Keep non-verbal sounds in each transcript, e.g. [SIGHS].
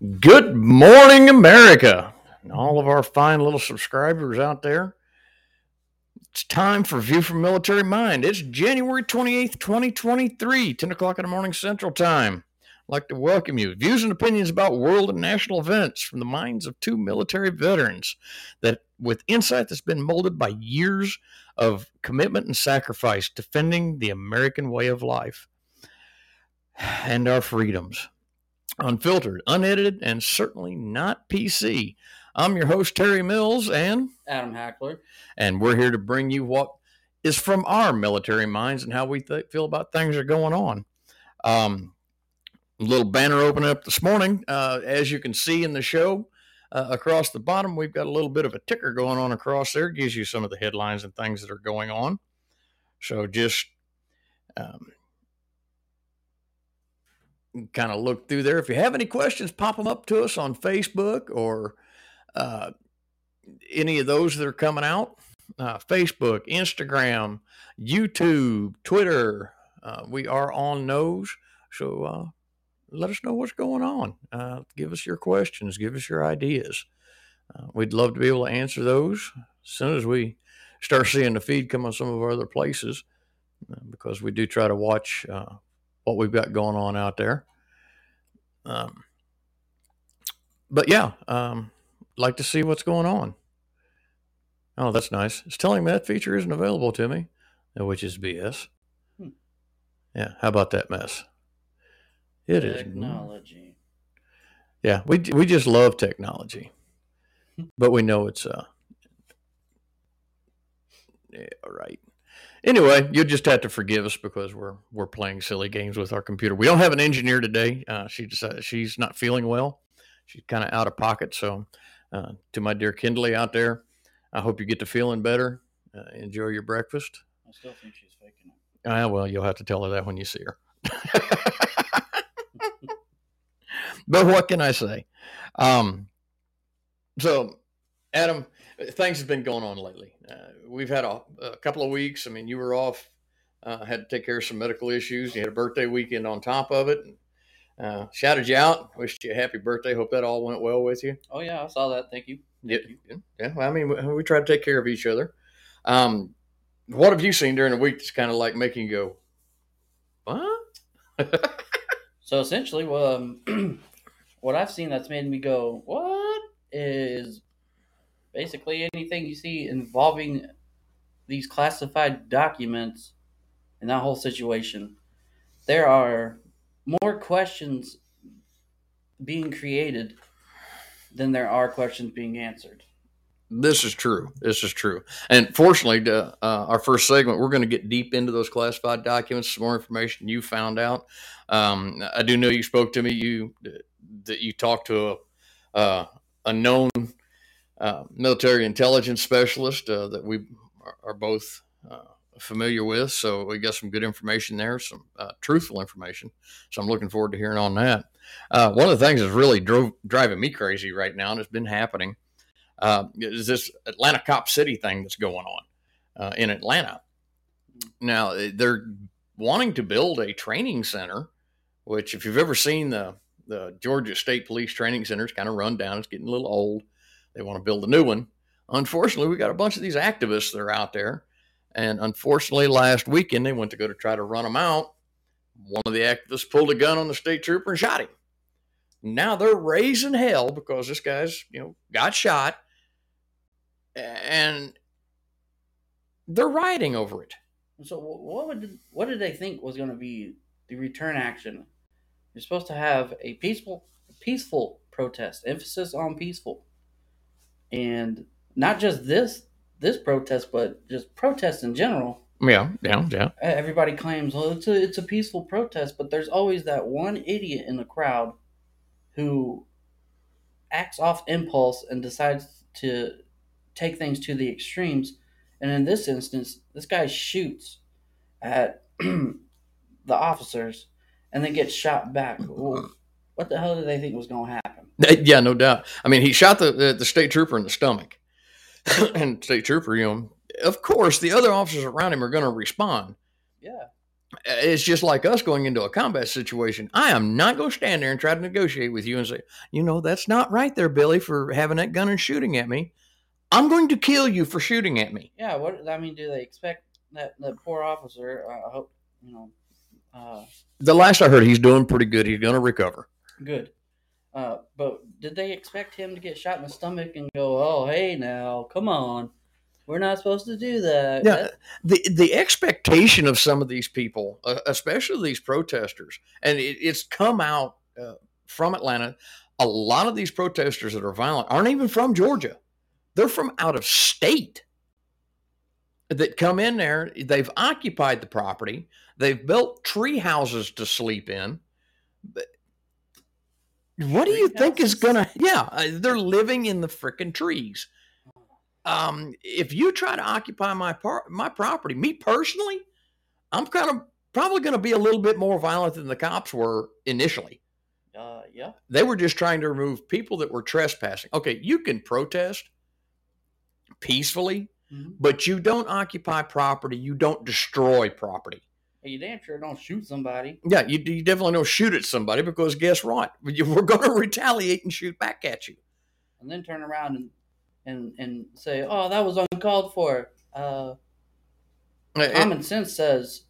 Good morning, America, and all of our fine little subscribers out there. It's time for View from Military Mind. It's January 28th, 2023, 10 o'clock in the morning Central Time. I'd like to welcome you. Views and opinions about world and national events from the minds of two military veterans that with insight that's been molded by years of commitment and sacrifice defending the American way of life and our freedoms unfiltered, unedited, and certainly not PC. I'm your host, Terry Mills, and Adam Hackler. And we're here to bring you what is from our military minds and how we th- feel about things that are going on. Um, little banner opening up this morning. Uh, as you can see in the show, uh, across the bottom, we've got a little bit of a ticker going on across there. It gives you some of the headlines and things that are going on. So just um, kind of look through there. If you have any questions, pop them up to us on Facebook or uh, any of those that are coming out. Uh, Facebook, Instagram, YouTube, Twitter. Uh, we are on those. So uh, let us know what's going on. Uh, give us your questions. Give us your ideas. Uh, we'd love to be able to answer those as soon as we start [LAUGHS] seeing the feed come on some of our other places because we do try to watch what we've got going on out there. Um, but yeah, um, like to see what's going on. Oh, that's nice. It's telling me that feature isn't available to me, which is BS. Hmm. Yeah, how about that mess? It technology. is technology. Yeah, we we just love technology, but we know it's uh. Yeah, all right. Anyway, you'll just have to forgive us because we're we're playing silly games with our computer. We don't have an engineer today. Uh, she decided she's not feeling well. She's kind of out of pocket. So, uh, to my dear Kindley out there, I hope you get to feeling better. Uh, enjoy your breakfast. I still think she's faking it. Ah, well, you'll have to tell her that when you see her. [LAUGHS] but what can I say? Um, so, Adam, things have been going on lately. Uh, we've had a, a, couple of weeks. I mean, you were off, uh, had to take care of some medical issues. You had a birthday weekend on top of it. And, uh, shouted you out, wished you a happy birthday. Hope that all went well with you. Oh yeah, I saw that. Thank you. Thank yeah, you. yeah. Well, I mean, we, we, try to take care of each other. Um, what have you seen during the week that's kind of like making you go, what? [LAUGHS] so essentially, um, [CLEARS THROAT] what I've seen that's made me go, what is basically anything you see involving these classified documents and that whole situation, there are more questions being created than there are questions being answered. This is true. This is true. And fortunately, to, uh, our first segment, we're going to get deep into those classified documents, some more information you found out. Um, I do know you spoke to me. You that you talked to a uh, a known uh, military intelligence specialist uh, that we are, both uh, familiar with. So we got some good information there, some uh, truthful information. So I'm looking forward to hearing on that. Uh, one of the things that's really drove, driving me crazy right now, and it's been happening, is this Atlanta Cop City thing that's going on in Atlanta. Now they're wanting to build a training center, which if you've ever seen the the Georgia State Police Training Center, it's kind of run down. It's getting a little old. They want to build a new one. Unfortunately, we got a bunch of these activists that are out there. And unfortunately, last weekend, they went to go to try to run them out. One of the activists pulled a gun on the state trooper and shot him. Now they're raising hell because this guy's, you know, got shot. And they're rioting over it. So what would what did they think was going to be the return action? You're supposed to have a peaceful peaceful protest, emphasis on peaceful and not just this this protest, but just protests in general. Yeah, yeah, yeah. Everybody claims, well, it's a it's a peaceful protest, but there's always that one idiot in the crowd who acts off impulse and decides to take things to the extremes. And in this instance, this guy shoots at [CLEARS THROAT] the officers and then gets shot back. [CLEARS THROAT] Well, what the hell did they think was going to happen? Yeah, no doubt. I mean, he shot the, the, the state trooper in the stomach, [COUGHS] and state trooper, you know, of course, the other officers around him are going to respond. Yeah. it's just like us going into a combat situation. I am not going to stand there and try to negotiate with you and say, you know, that's not right there, Billy, for having that gun and shooting at me. I'm going to kill you for shooting at me. Yeah, what I mean, do they expect that that poor officer? Uh, I hope you know. Uh, The last I heard, he's doing pretty good. He's going to recover. Good. Uh, but did they expect him to get shot in the stomach and go, "Oh, hey, now, come on, we're not supposed to do that"? Yeah, the the expectation of some of these people, uh, especially these protesters, and it, it's come out uh, from Atlanta. A lot of these protesters that are violent aren't even from Georgia; they're from out of state. That come in there, they've occupied the property, they've built tree houses to sleep in. But what do you think is gonna? Yeah, uh, they're living in the freaking trees um, if you try to occupy my par- my property, me personally, I'm kind of probably going to be a little bit more violent than the cops were initially. uh, yeah. They were just trying to remove people that were trespassing. Okay, you can protest peacefully, Mhm. but you don't occupy property. You don't destroy property. You damn sure don't shoot somebody. Yeah, you, you definitely don't shoot at somebody because guess what? [LAUGHS] We're going to retaliate and shoot back at you. and then turn around and and and say, "Oh, that was uncalled for." Uh, Uh, common sense says,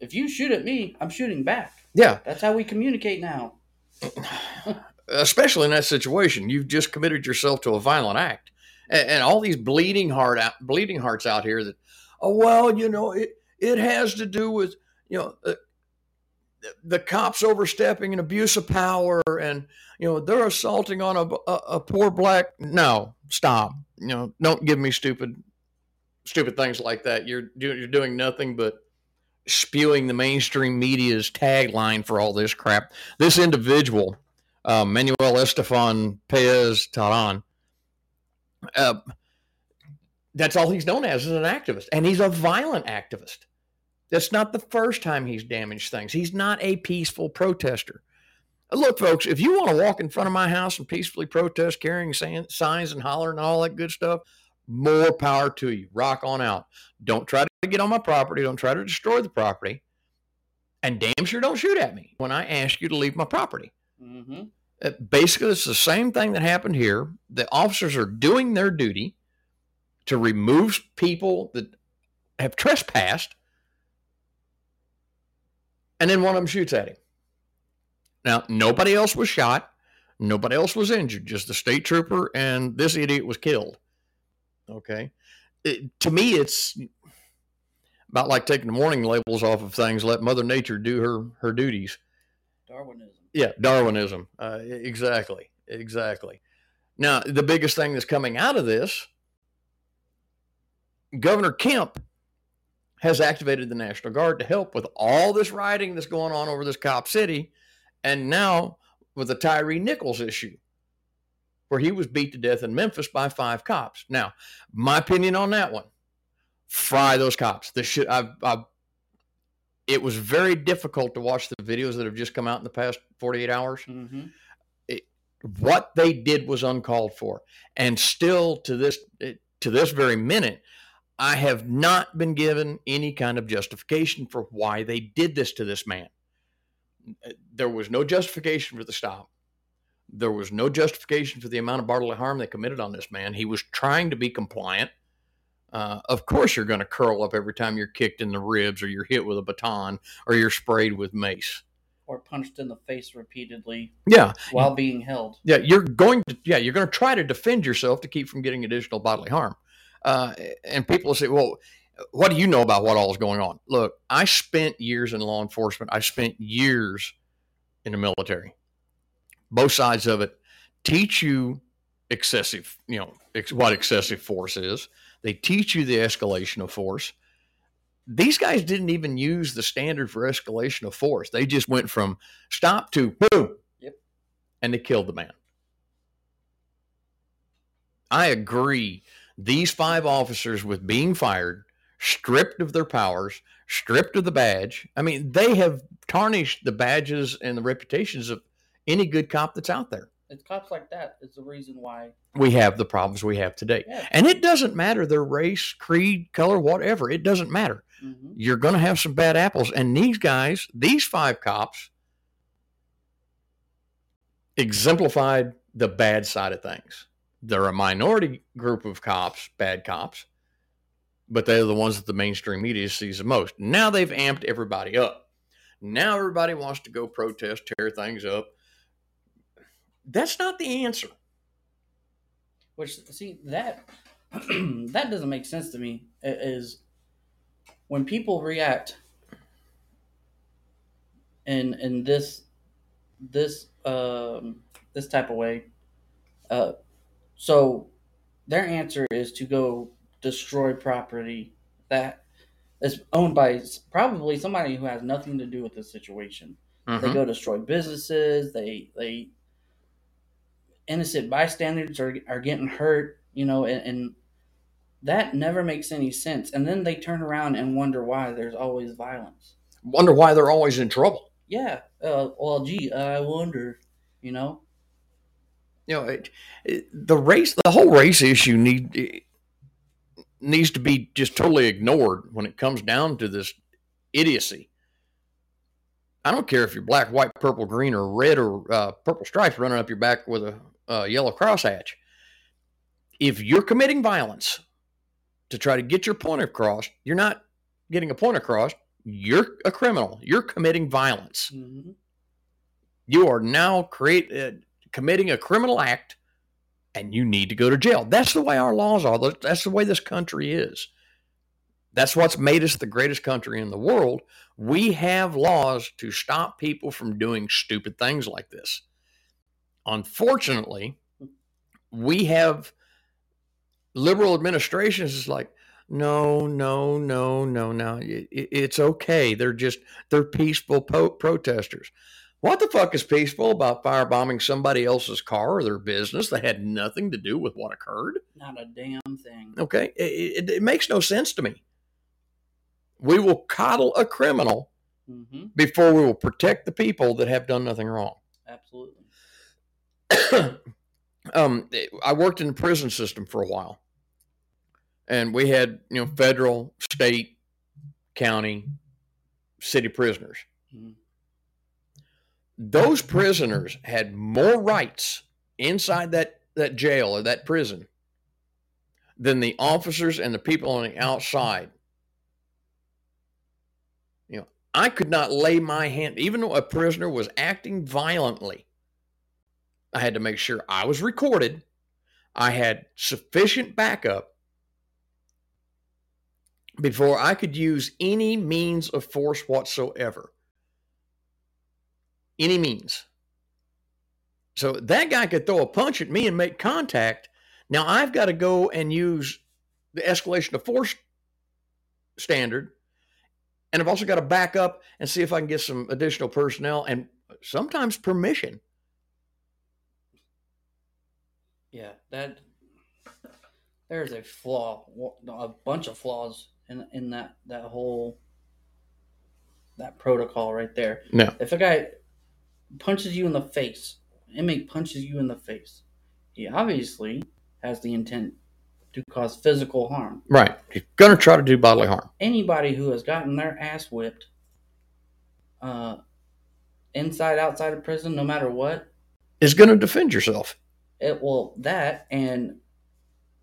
if you shoot at me, I'm shooting back. yeah, That's how we communicate now. [SIGHS] especially in that situation, you've just committed yourself to a violent act, and, and all these bleeding heart out, bleeding hearts out here that, oh well, you know, it it has to do with you know uh, the, cops overstepping and abuse of power, and you know they're assaulting on a, a a poor black. No, stop. You know, don't give me stupid stupid things like that. You're you're doing nothing but spewing the mainstream media's tagline for all this crap. This individual uh, Manuel Esteban Paez Terán. Uh, that's all he's known as, is an activist, and he's a violent activist. That's not the first time he's damaged things. He's not a peaceful protester. Look, folks, if you want to walk in front of my house and peacefully protest, carrying signs and hollering and all that good stuff, more power to you. Rock on out. Don't try to get on my property. Don't try to destroy the property. And damn sure don't shoot at me when I ask you to leave my property. Mm-hmm. Uh, basically it's the same thing that happened here the officers are doing their duty to remove people that have trespassed and then one of them shoots at him. Now nobody else was shot. Nobody else was injured. Just the state trooper and this idiot was killed. Okay? It- to me it's about like taking the warning labels off of things let mother nature do her her duties. Darwinism. yeah, Darwinism. Uh, exactly, exactly. Now, the biggest thing that's coming out of this, Governor Kemp has activated the National Guard to help with all this rioting that's going on over this cop city, and now with the Tyre Nichols issue, where he was beat to death in Memphis by five cops. Now, my opinion on that one: fry those cops. This should I've, I've it was very difficult to watch the videos that have just come out in the past 48 hours. Mm-hmm. What they did was uncalled for. And still to this to this very minute, I have not been given any kind of justification for why they did this to this man. There was no justification for the stop. There was no justification for the amount of bodily harm they committed on this man. He was trying to be compliant. Uh, of course, you're going to curl up every time you're kicked in the ribs or you're hit with a baton or you're sprayed with mace. Or punched in the face repeatedly Yeah, while being held. yeah, you're going to yeah, you're going to try to defend yourself to keep from getting additional bodily harm. Uh, and people say, "Well, what do you know about what all is going on?" Look, I spent years in law enforcement. I spent years in the military. Both sides of it teach you excessive, you know, ex- what excessive force is. They teach you the escalation of force. These guys didn't even use the standard for escalation of force. They just went from stop to boom. Yep. And they killed the man. I agree. These five officers, with being fired, stripped of their powers, stripped of the badge. I mean, they have tarnished the badges and the reputations of any good cop that's out there. It's cops like that is the reason why. we have the problems we have today. Yeah. And it doesn't matter their race, creed, color, whatever. It doesn't matter. hmm You're going to have some bad apples. And these guys, these five cops, exemplified the bad side of things. They're a minority group of cops, bad cops, but they're the ones that the mainstream media sees the most. Now they've amped everybody up. Now everybody wants to go protest, tear things up. That's not the answer. Which see that [CLEARS THROAT] that doesn't make sense to me. i- Is when people react in in this this um this type of way. Uh, so their answer is to go destroy property that is owned by probably somebody who has nothing to do with the situation. They Mhm. go destroy businesses. They they innocent bystanders are are getting hurt. You know, and, and that never makes any sense. And then they turn around and wonder why there's always violence. Wonder why they're always in trouble. Yeah. Uh, well, gee, I wonder. You know. You know it, it, the race the whole race issue need needs to be just totally ignored when it comes down to this idiocy. I don't care if you're black white purple green or red or uh, purple stripes running up your back with a uh, yellow crosshatch. If you're committing violence to try to get your point across you're not getting a point across. You're a criminal. You're committing violence. Hmm you are now create uh, committing a criminal act and you need to go to jail. That's the way our laws are. That's the way this country is. That's what's made us the greatest country in the world. We have laws to stop people from doing stupid things like this. Unfortunately we have liberal administrations is like no no no no no. It, it- it's okay. They're just they're peaceful po- protesters what the fuck is peaceful about firebombing somebody else's car or their business that had nothing to do with what occurred? Not a damn thing. Okay, it, it, it makes no sense to me. We will coddle a criminal hmm before we will protect the people that have done nothing wrong. Absolutely. [COUGHS] um, I worked in the prison system for a while, and we had you know federal, state, county, city prisoners. Mhm. Those prisoners had more rights inside that that jail or that prison than the officers and the people on the outside. You know, I could not lay my hand, even though a prisoner was acting violently. I had to make sure I was recorded. I had sufficient backup before I could use any means of force whatsoever. Any means. So that guy could throw a punch at me and make contact. Now I've got to go and use the escalation of force standard. And I've also got to back up and see if I can get some additional personnel and sometimes permission. Yeah, that there's a flaw, a bunch of flaws in in that that whole that protocol right there. No. If a guy punches you in the face, inmate punches you in the face, he obviously has the intent to cause physical harm. Right. You're going to try to do bodily harm. Anybody who has gotten their ass whipped, uh, inside outside of prison, no matter what, Is going to defend yourself. it will that and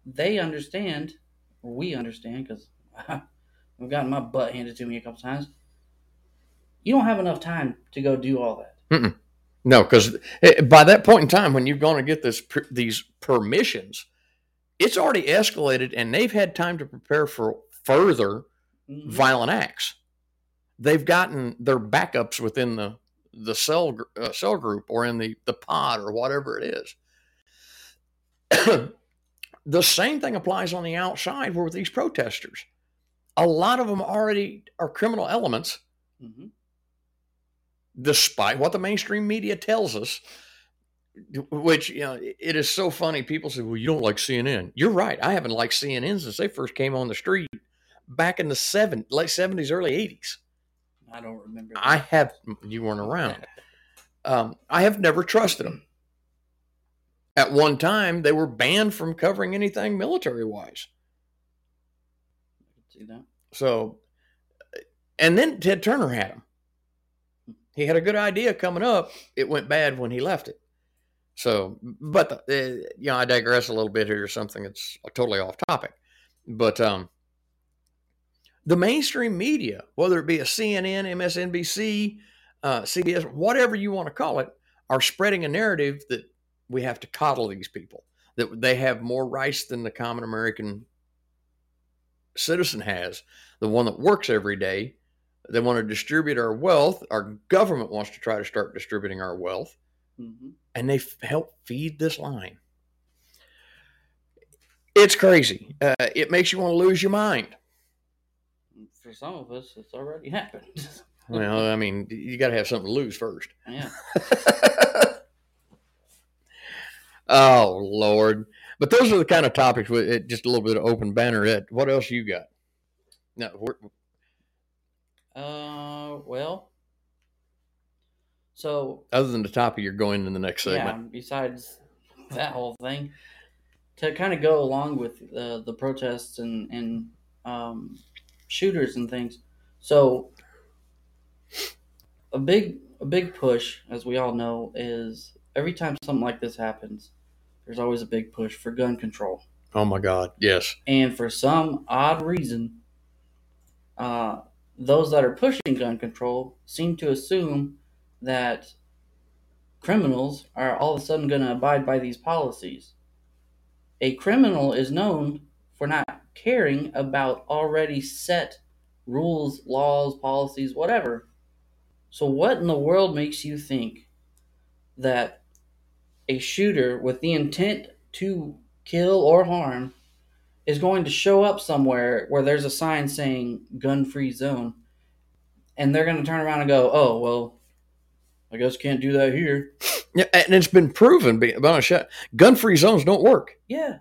they understand or we understand because [LAUGHS] i've gotten my butt handed to me a couple times you don't have enough time to go do all that No, because by that point in time, when you're going to get this per- these permissions, it's already escalated, and they've had time to prepare for further Mhm. violent acts. They've gotten their backups within the the cell uh, cell group or in the the pod or whatever it is. [COUGHS] the same thing applies on the outside where with these protesters. A lot of them already are criminal elements Mhm. Despite what the mainstream media tells us which you know it is so funny. People say well you don't like cnn you're right. I haven't liked cnn since they first came on the street back in the seven, late 70s early 80s i don't remember i have you weren't around. Um, i have never trusted them. At one time, they were banned from covering anything military wise. See that? So, and then Ted Turner had him. He had a good idea coming up. It went bad when he left it. So, but the, uh, you know, I digress a little bit here something. It's totally off topic, but um, the mainstream media, whether it be a CNN, MSNBC, uh, CBS, whatever you want to call it, are spreading a narrative that we have to coddle these people, that they have more rights than the common American citizen has, the one that works every day. They want to distribute our wealth. Our government wants to try to start distributing our wealth, hmm and they f- help feed this line. It's crazy. Uh, it makes you want to lose your mind. For some of us, it's already [LAUGHS] happened. Well, I mean, you got to have something to lose first. yeah. [LAUGHS] oh Lord! But those are the kind of topics with it, just a little bit of open banner. What else you got? No, we're, Uh, well. So other than the topic, you're going in the next segment. yeah. Besides that whole thing, to kind of go along with uh, the protests and and um, shooters and things. So a big a big push, as we all know, is every time something like this happens, there's always a big push for gun control. Oh my God! Yes. And for some odd reason, uh, those that are pushing gun control seem to assume that criminals are all of a sudden going to abide by these policies. A criminal is known for not caring about already set rules, laws, policies, whatever. So, what in the world makes you think that a shooter with the intent to kill or harm is going to show up somewhere where there's a sign saying gun free zone and they're going to turn around and go, oh, well, I guess can't do that here. [LAUGHS] Yeah, and it's been proven beyond a shot. Gun-free zones don't work. Yeah.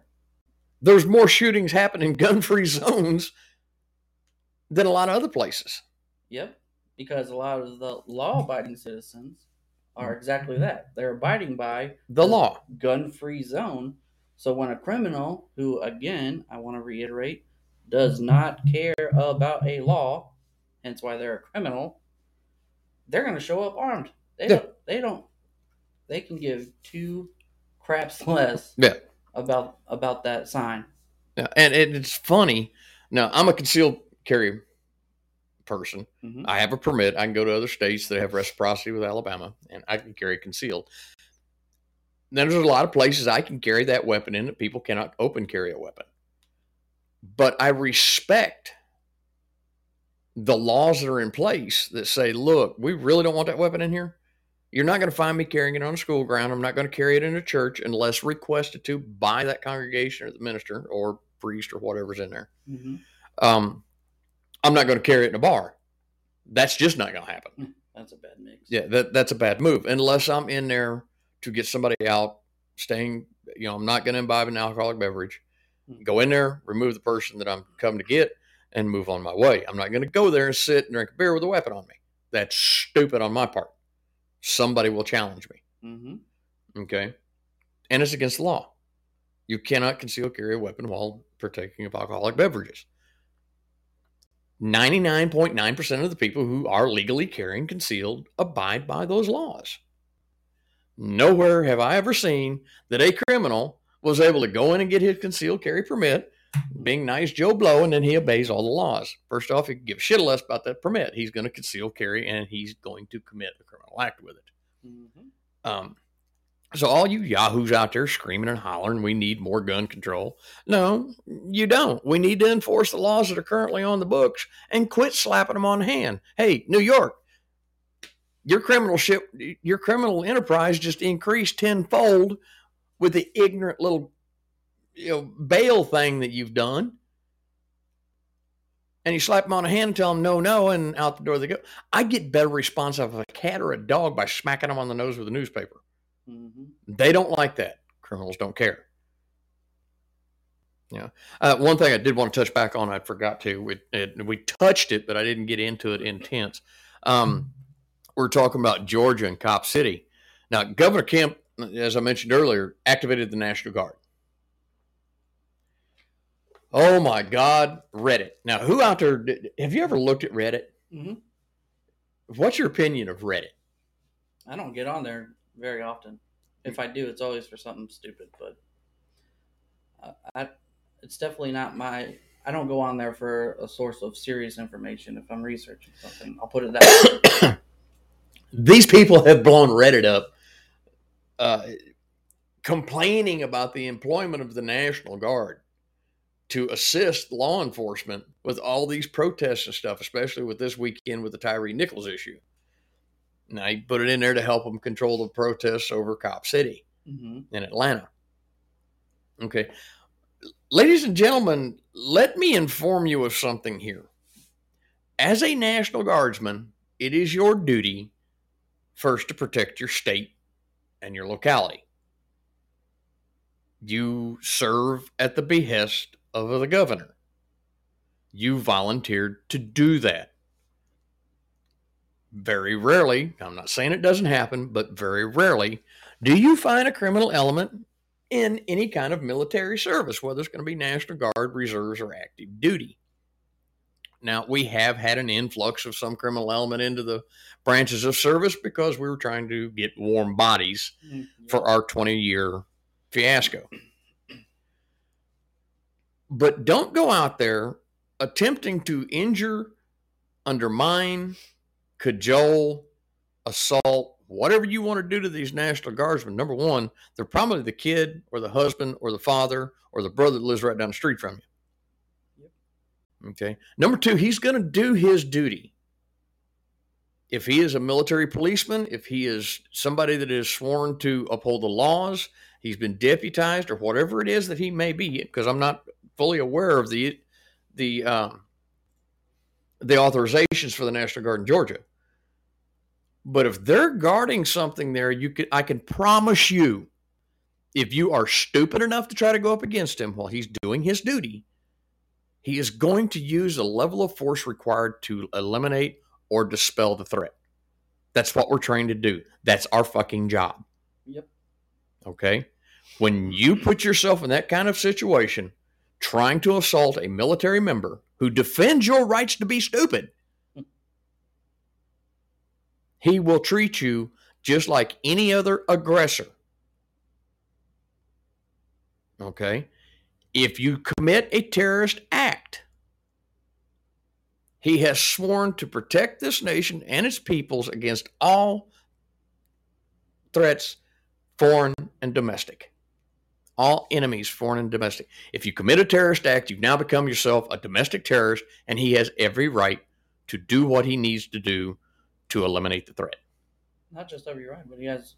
There's more shootings happening in gun-free zones than a lot of other places. Yep. Because a lot of the law abiding citizens are exactly that. They're abiding by The law. gun free zone. So when a criminal, who again, I want to reiterate, does not care about a law, hence why they're a criminal, they're going to show up armed. They Yeah. don't. They don't. They can give two craps less Yeah. about about that sign. Yeah, and it, it's funny. Now, I'm a concealed carry person. Mhm. I have a permit. I can go to other states that have reciprocity with Alabama, and I can carry concealed. Then there's a lot of places I can carry that weapon in that people cannot open carry a weapon. But I respect the laws that are in place that say, look, we really don't want that weapon in here. You're not going to find me carrying it on a school ground. I'm not going to carry it in a church unless requested to by that congregation or the minister or priest or whatever's in there. Mhm. Um, I'm not going to carry it in a bar. That's just not going to happen. That's a bad mix. Yeah, that, that's a bad move unless I'm in there to get somebody out, staying. You know, I'm not going to imbibe an alcoholic beverage. Go in there, remove the person that I'm come to get, and move on my way. I'm not going to go there and sit and drink a beer with a weapon on me. That's stupid on my part. Somebody will challenge me. hmm Okay. And it's against the law. You cannot conceal carry a weapon while partaking of alcoholic beverages. 99.9% of the people who are legally carrying concealed abide by those laws. Nowhere have I ever seen that a criminal was able to go in and get his concealed carry permit, being nice Joe Blow, and then he obeys all the laws. First off, he can give a shit less about that permit. He's going to conceal carry and he's going to commit a criminal act with it. hmm Um, so all you yahoos out there screaming and hollering, we need more gun control. No, you don't. We need to enforce the laws that are currently on the books and quit slapping them on the hand. Hey, New York, your criminal ship, your criminal enterprise just increased tenfold with the ignorant little, you know, bail thing that you've done. And you slap them on the hand and tell them no, no, and out the door they go. I get better response out of a cat or a dog by smacking them on the nose with a newspaper. hmm They don't like that. Criminals don't care. Yeah. Uh, one thing I did want to touch back on, I forgot to. It, it, we touched it, but I didn't get into it intense. Um, we're talking about Georgia and Cop City. Now, Governor Kemp as I mentioned earlier, activated the National Guard. Oh my God, Reddit. Now, who out there, did, have you ever looked at Reddit? hmm What's your opinion of Reddit? I don't get on there very often. If I do, it's always for something stupid. But I, I, it's definitely not my. I don't go on there for a source of serious information. If I'm researching something, I'll put it that. [COUGHS] These people have blown Reddit up, uh, complaining about the employment of the National Guard to assist law enforcement with all these protests and stuff, especially with this weekend with the Tyre Nichols issue. Now, he put it in there to help them control the protests over Cop City hmm in Atlanta. Okay. Ladies and gentlemen, let me inform you of something here. As a National Guardsman, it is your duty first to protect your state and your locality. You serve at the behest of the governor. You volunteered to do that. Very rarely, I'm not saying it doesn't happen, but very rarely do you find a criminal element in any kind of military service, whether it's going to be National Guard, reserves, or active duty. Now, we have had an influx of some criminal element into the branches of service because we were trying to get warm bodies mm, for our 20 year fiasco. But don't go out there attempting to injure, undermine, cajole, assault, whatever you want to do to these National Guardsmen. Number one, they're probably the kid or the husband or the father or the brother that lives right down the street from you. Okay. Number two, he's going to do his duty. If he is a military policeman, if he is somebody that is sworn to uphold the laws, he's been deputized or whatever it is that he may be, because I'm not fully aware of the the um, the authorizations for the National Guard in Georgia. But if they're guarding something there, you can I can promise you, if you are stupid enough to try to go up against him while he's doing his duty, he is going to use the level of force required to eliminate or dispel the threat. That's what we're trained to do. That's our fucking job. Yep. Okay. When you put yourself in that kind of situation, trying to assault a military member who defends your rights to be stupid, he will treat you just like any other aggressor. Okay. If you commit a terrorist act, he has sworn to protect this nation and its peoples against all threats, foreign and domestic. All enemies, foreign and domestic. If you commit a terrorist act, you've now become yourself a domestic terrorist, and he has every right to do what he needs to do to eliminate the threat. Not just every right, but he has.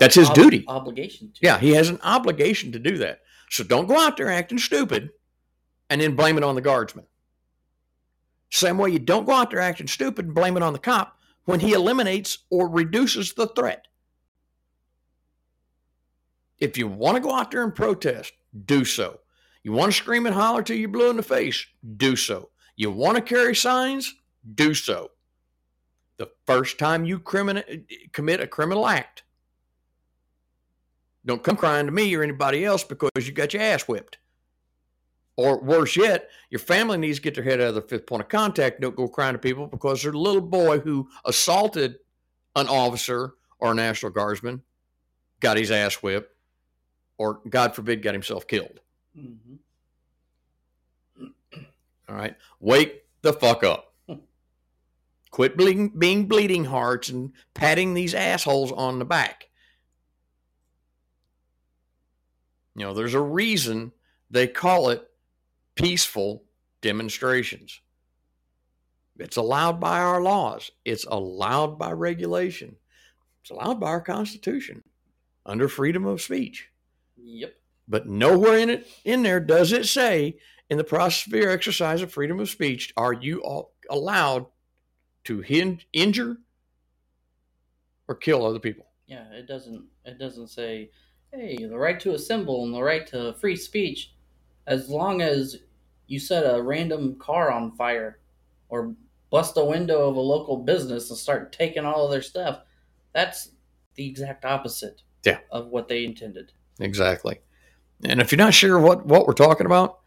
That's his duty. Obligation to. Yeah, he has an obligation to do that. So don't go out there acting stupid and then blame it on the guardsman. Same way you don't go out there acting stupid and blame it on the cop when he eliminates or reduces the threat. If you want to go out there and protest, do so. You want to scream and holler till you're blue in the face, do so. You want to carry signs, do so. The first time you crimin- commit a criminal act, don't come crying to me or anybody else because you got your ass whipped. Or worse yet, your family needs to get their head out of the fifth point of contact. Don't go crying to people because their little boy who assaulted an officer or a National Guardsman got his ass whipped, or God forbid, got himself killed. hmm All right. Wake the fuck up. [LAUGHS] Quit bleeding, being bleeding hearts and patting these assholes on the back. You know, there's a reason they call it peaceful demonstrations. It's allowed by our laws, it's allowed by regulation, it's allowed by our Constitution under freedom of speech. Yep. But nowhere in it in there does it say in the process of your exercise of freedom of speech are you all allowed to hin- injure or kill other people. Yeah. It doesn't. It doesn't say, "Hey, the right to assemble and the right to free speech," as long as you set a random car on fire or bust a window of a local business and start taking all of their stuff. That's the exact opposite. Yeah. of what they intended. Exactly. And if you're not sure what, what we're talking about,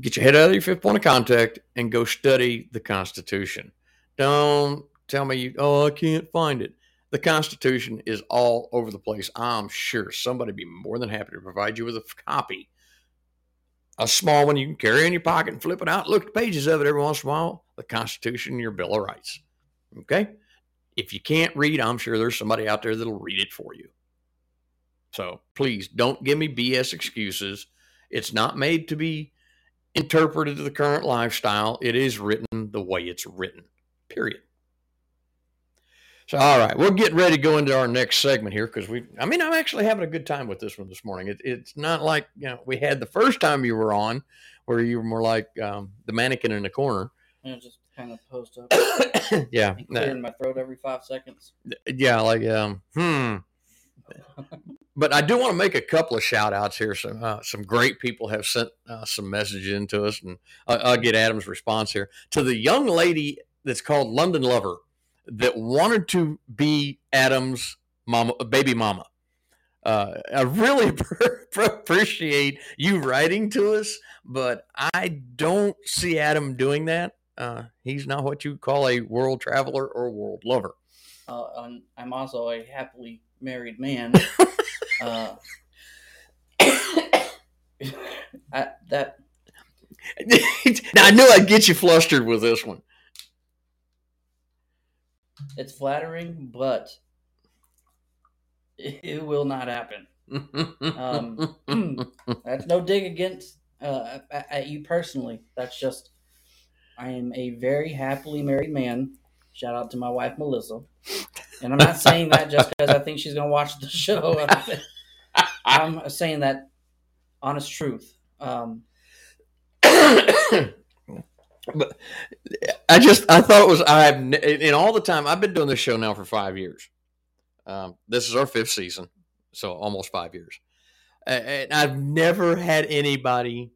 get your head out of your fifth point of contact and go study the Constitution. Don't tell me you, oh, I can't find it. The Constitution is all over the place. I'm sure somebody would be more than happy to provide you with a copy. A small one you can carry in your pocket and flip it out. Look at pages of it every once in a while. The Constitution, your Bill of Rights. Okay? If you can't read, I'm sure there's somebody out there that'll read it for you. So please don't give me BS excuses. It's not made to be interpreted to the current lifestyle. It is written the way it's written, period. So, all right, we're getting ready to go into our next segment here because we, I mean, I'm actually having a good time with this one this morning. It, it's not like, you know, we had the first time you were on where you were more like um, the mannequin in the corner. Know, just kind of post up, [COUGHS] yeah. and clearing my throat every five seconds. Yeah, like um, hmm. But I do want to make a couple of shout outs here. Some uh, some great people have sent uh, some message in to us, and I'll, I'll get Adam's response here to the young lady that's called London Lover that wanted to be Adam's mama, baby mama. Uh, I really [LAUGHS] appreciate you writing to us, but I don't see Adam doing that. Uh, he's not what you call a world traveler or world lover. Uh, I'm- I'm also a happily married man. [LAUGHS] uh, [COUGHS] I, that [LAUGHS] now, I knew I'd get you flustered with this one. It's flattering, but it, will not happen. Um, [LAUGHS] That's no dig against uh, at, at you personally. That's just I am a very happily married man. Shout out to my wife Melissa. And I'm not saying that just because I think she's gonna watch the show. [LAUGHS] I'm saying that honest truth. Um, [COUGHS] [COUGHS] [COUGHS] but I just I thought it was n- in all the time I've been doing this show now for five years. Um, this is our fifth season, so almost five years, and I've never had anybody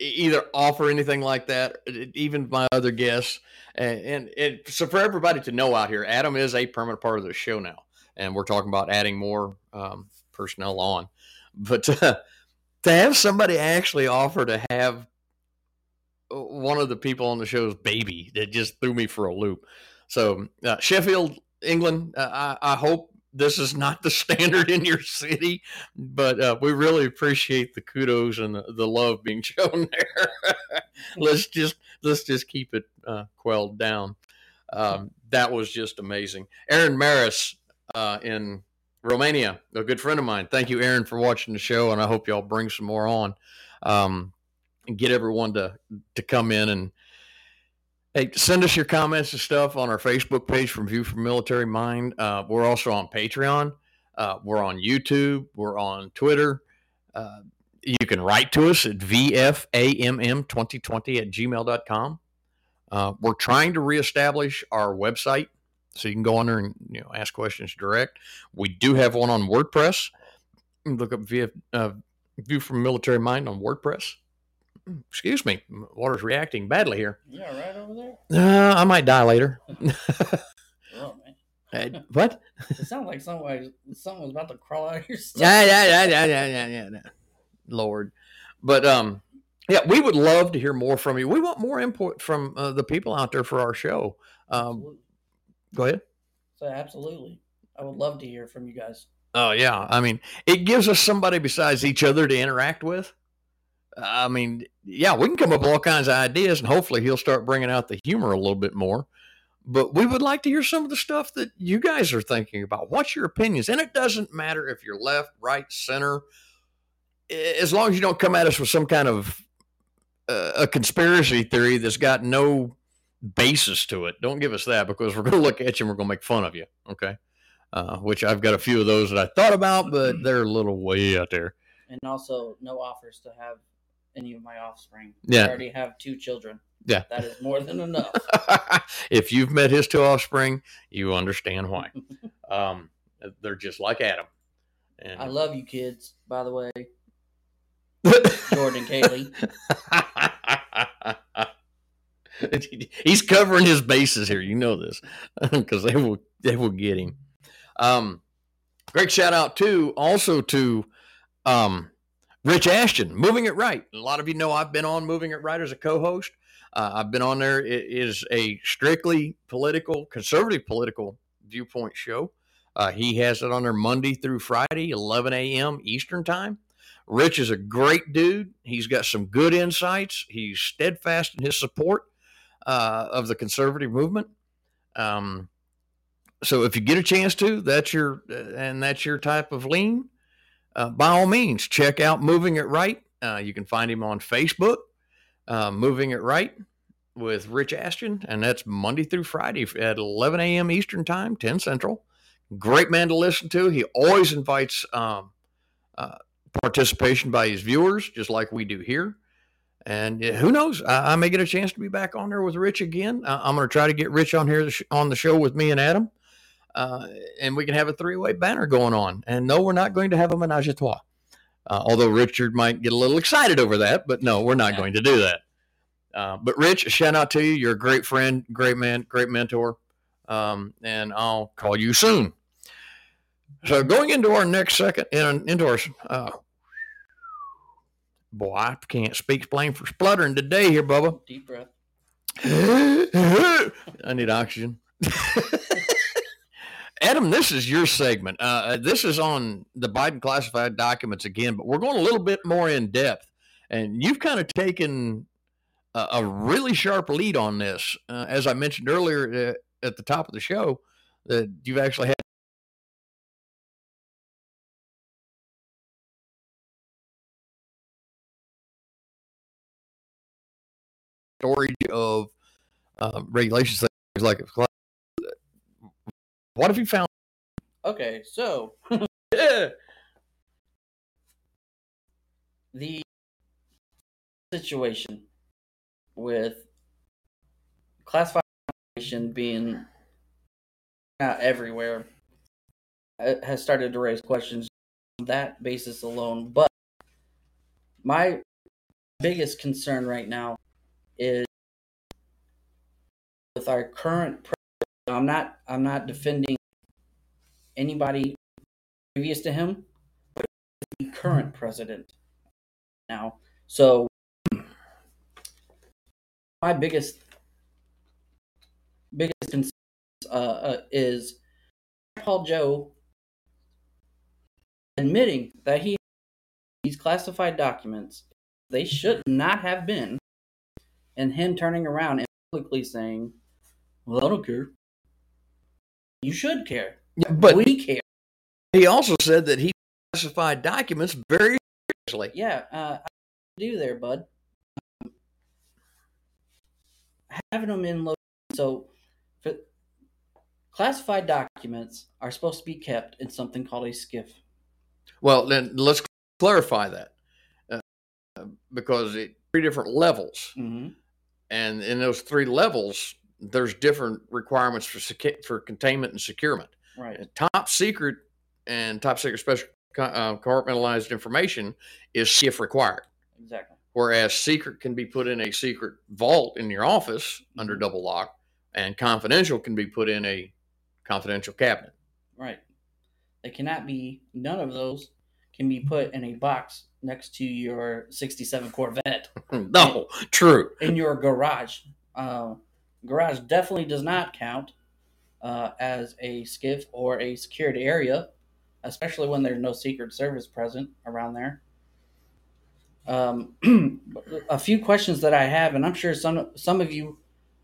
either offer anything like that. Even my other guests, and, and it, so for everybody to know out here, Adam is a permanent part of the show now, and we're talking about adding more um, personnel on. But uh, [LAUGHS] to have somebody actually offer to have one of the people on the show's baby that just threw me for a loop. So uh, Sheffield, England, uh, I, I hope this is not the [LAUGHS] standard in your city, but uh, we really appreciate the kudos and the, the love being [LAUGHS] shown there. let's just let's just keep it uh, quelled down. Um, that was just amazing. Aaron Maris uh, in Romania, a good friend of mine. Thank you, Aaron, for watching the show, and I hope y'all bring some more on. Um, and get everyone to to come in and hey, send us your comments and stuff on our Facebook page from View from Military Mind. Uh, we're also on Patreon. Uh, we're on YouTube. We're on Twitter. Uh, you can write to us at vfamm2020 at gmail.com. Uh, we're trying to reestablish our website so you can go on there and you know ask questions direct. We do have one on WordPress. Look up via, uh, View from Military Mind on WordPress [CLEARS THROAT] excuse me, water's reacting badly here. yeah, right over there. Uh, I might die later. [LAUGHS] Oh. Uh, what? It sounds like somebody something was about to crawl out of your stomach. Yeah, yeah, yeah, yeah, yeah, yeah, yeah, yeah. Lord, but um, yeah, we would love to hear more from you. We want more input from uh, the people out there for our show. Um, go ahead. So absolutely, I would love to hear from you guys. Oh yeah, I mean, it gives us somebody besides each other to interact with. I mean, yeah, we can come up with all kinds of ideas, and hopefully he'll start bringing out the humor a little bit more. But we would like to hear some of the stuff that you guys are thinking about. What's your opinions? And it doesn't matter if you're left, right, center, as long as you don't come at us with some kind of uh, a conspiracy theory that's got no basis to it. Don't give us that because we're going to look at you and we're going to make fun of you. Okay. Uh, which I've got a few of those that I thought about, but [CLEARS THROAT] they're a little way out there. And also, no offers to have any of my offspring. Yeah. I already have two children. Yeah. That is more than enough. [LAUGHS] if you've met his two offspring, you understand why. [LAUGHS] Um, they're just like Adam. And I love you kids, by the way. Jordan and Kaylee. [LAUGHS] He's covering his bases here. You know this because they will they will get him. Um, Great shout out too, also to um, Rich Ashton, Moving It Right. A lot of you know I've been on Moving It Right as a co-host. Uh, I've been on there. It is a strictly political, conservative political viewpoint show. Uh, he has it on there Monday through Friday, 11 a.m. Eastern time. Rich is a great dude. He's got some good insights. He's steadfast in his support uh, of the conservative movement. Um, so if you get a chance to, that's your uh, and that's your type of lean. Uh, by all means, check out Moving It Right. Uh, you can find him on Facebook, uh, Moving It Right with Rich Ashton, and that's Monday through Friday at 11 a.m. Eastern Time, 10 Central. Great man to listen to. He always invites um, uh, participation by his viewers, just like we do here. And who knows? I, I, may get a chance to be back on there with Rich again. I, am going to try to get Rich on here on the show with me and Adam, uh, and we can have a three-way banner going on. And no, we're not going to have a menage a trois. Uh, although Richard might get a little excited over that, but no, we're not yeah. going to do that. Uh, but Rich, shout out to you. You're a great friend, great man, great mentor, um, and I'll call you soon. So going into our next second, in, into our uh, boy, I can't speak explain for spluttering today here, Bubba. Deep breath. [LAUGHS] I need oxygen. [LAUGHS] Adam, this is your segment. Uh, uh, this is on the Biden classified documents again, but we're going a little bit more in depth. And you've kind of taken a, a really sharp lead on this. Uh, as I mentioned earlier uh, at the top of the show, that you've actually had storage of uh, regulations things like what have you found okay so [LAUGHS] the situation with classified information being out everywhere uh, has started to raise questions on that basis alone but my biggest concern right now is with our current I'm not I'm not defending anybody previous to him, but the current president now. So my biggest biggest concern uh, uh, is Paul Joe admitting that he these classified documents they should not have been and him turning around and publicly saying, "Well, I don't care." You should care. Yeah, but we care. He also said that he classified documents very seriously. Yeah, uh, I do there, bud. having them in low, so for, classified documents are supposed to be kept in something called a SCIF. Well, then let's clarify that uh, because it three different levels. Mm-hmm and in those three levels, there's different requirements for for containment and securement. Right. Top secret and top secret special uh, compartmentalized information is if required. Exactly. Whereas secret can be put in a secret vault in your office mm-hmm. under double lock, and confidential can be put in a confidential cabinet. Right. They cannot be. None of those can be put in a box next to your 67 Corvette. [LAUGHS] no, in, true. In your garage. Uh, garage definitely does not count uh, as a SCIF or a secured area, especially when there's no Secret Service present around there. Um, [CLEARS THROAT] a few questions that I have, and I'm sure some some of you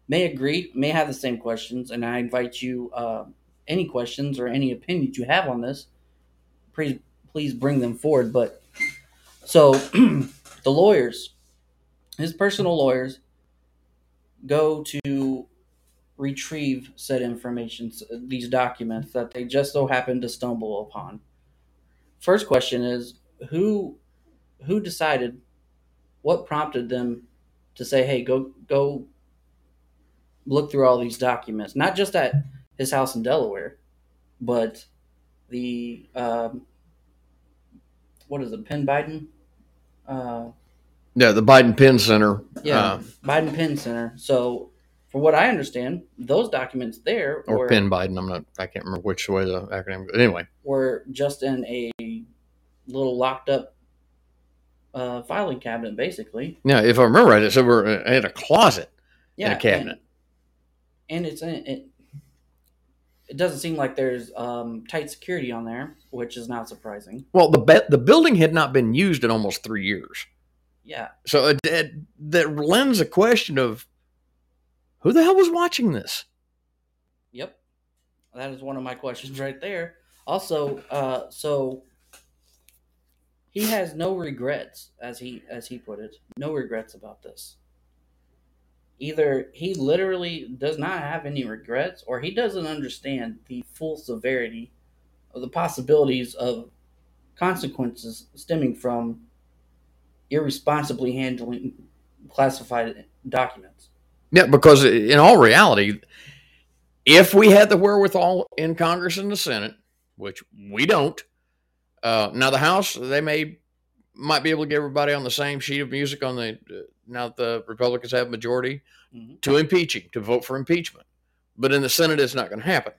may agree, may have the same questions, and I invite you uh, any questions or any opinions you have on this. Please, please bring them forward. But so [CLEARS THROAT] the lawyers, his personal lawyers, go to retrieve said information, these documents that they just so happened to stumble upon. First question is who who decided what prompted them to say, "Hey, go go look through all these documents, not just at his house in Delaware, but the um, what is it, Penn Biden uh, yeah, the Biden Penn Center. Yeah, uh, Biden Penn Center. So from what I understand, those documents there or were, Penn Biden. I'm not. I can't remember which way the acronym. goes. Anyway, were just in a little locked up uh, filing cabinet, basically. yeah. If I remember right, it said we're in a closet Yeah, in a cabinet. and, and it's in it. It doesn't seem like there's um, tight security on there, which is not surprising. well, the be- the building had not been used in almost three years, Yeah, so it, it, that lends a question of who the hell was watching this. Yep. That is one of my questions right there. Also, uh, so he has no regrets, as he as he put it, no regrets about this. Either he literally does not have any regrets, or he doesn't understand the full severity of the possibilities of consequences stemming from irresponsibly handling classified documents. Yeah, because in all reality, if we had the wherewithal in Congress and the Senate, which we don't, uh, now the House they may might be able to get everybody on the same sheet of music on the uh, now that the Republicans have majority Mhm. to impeaching to vote for impeachment, but in the Senate it's not going to happen.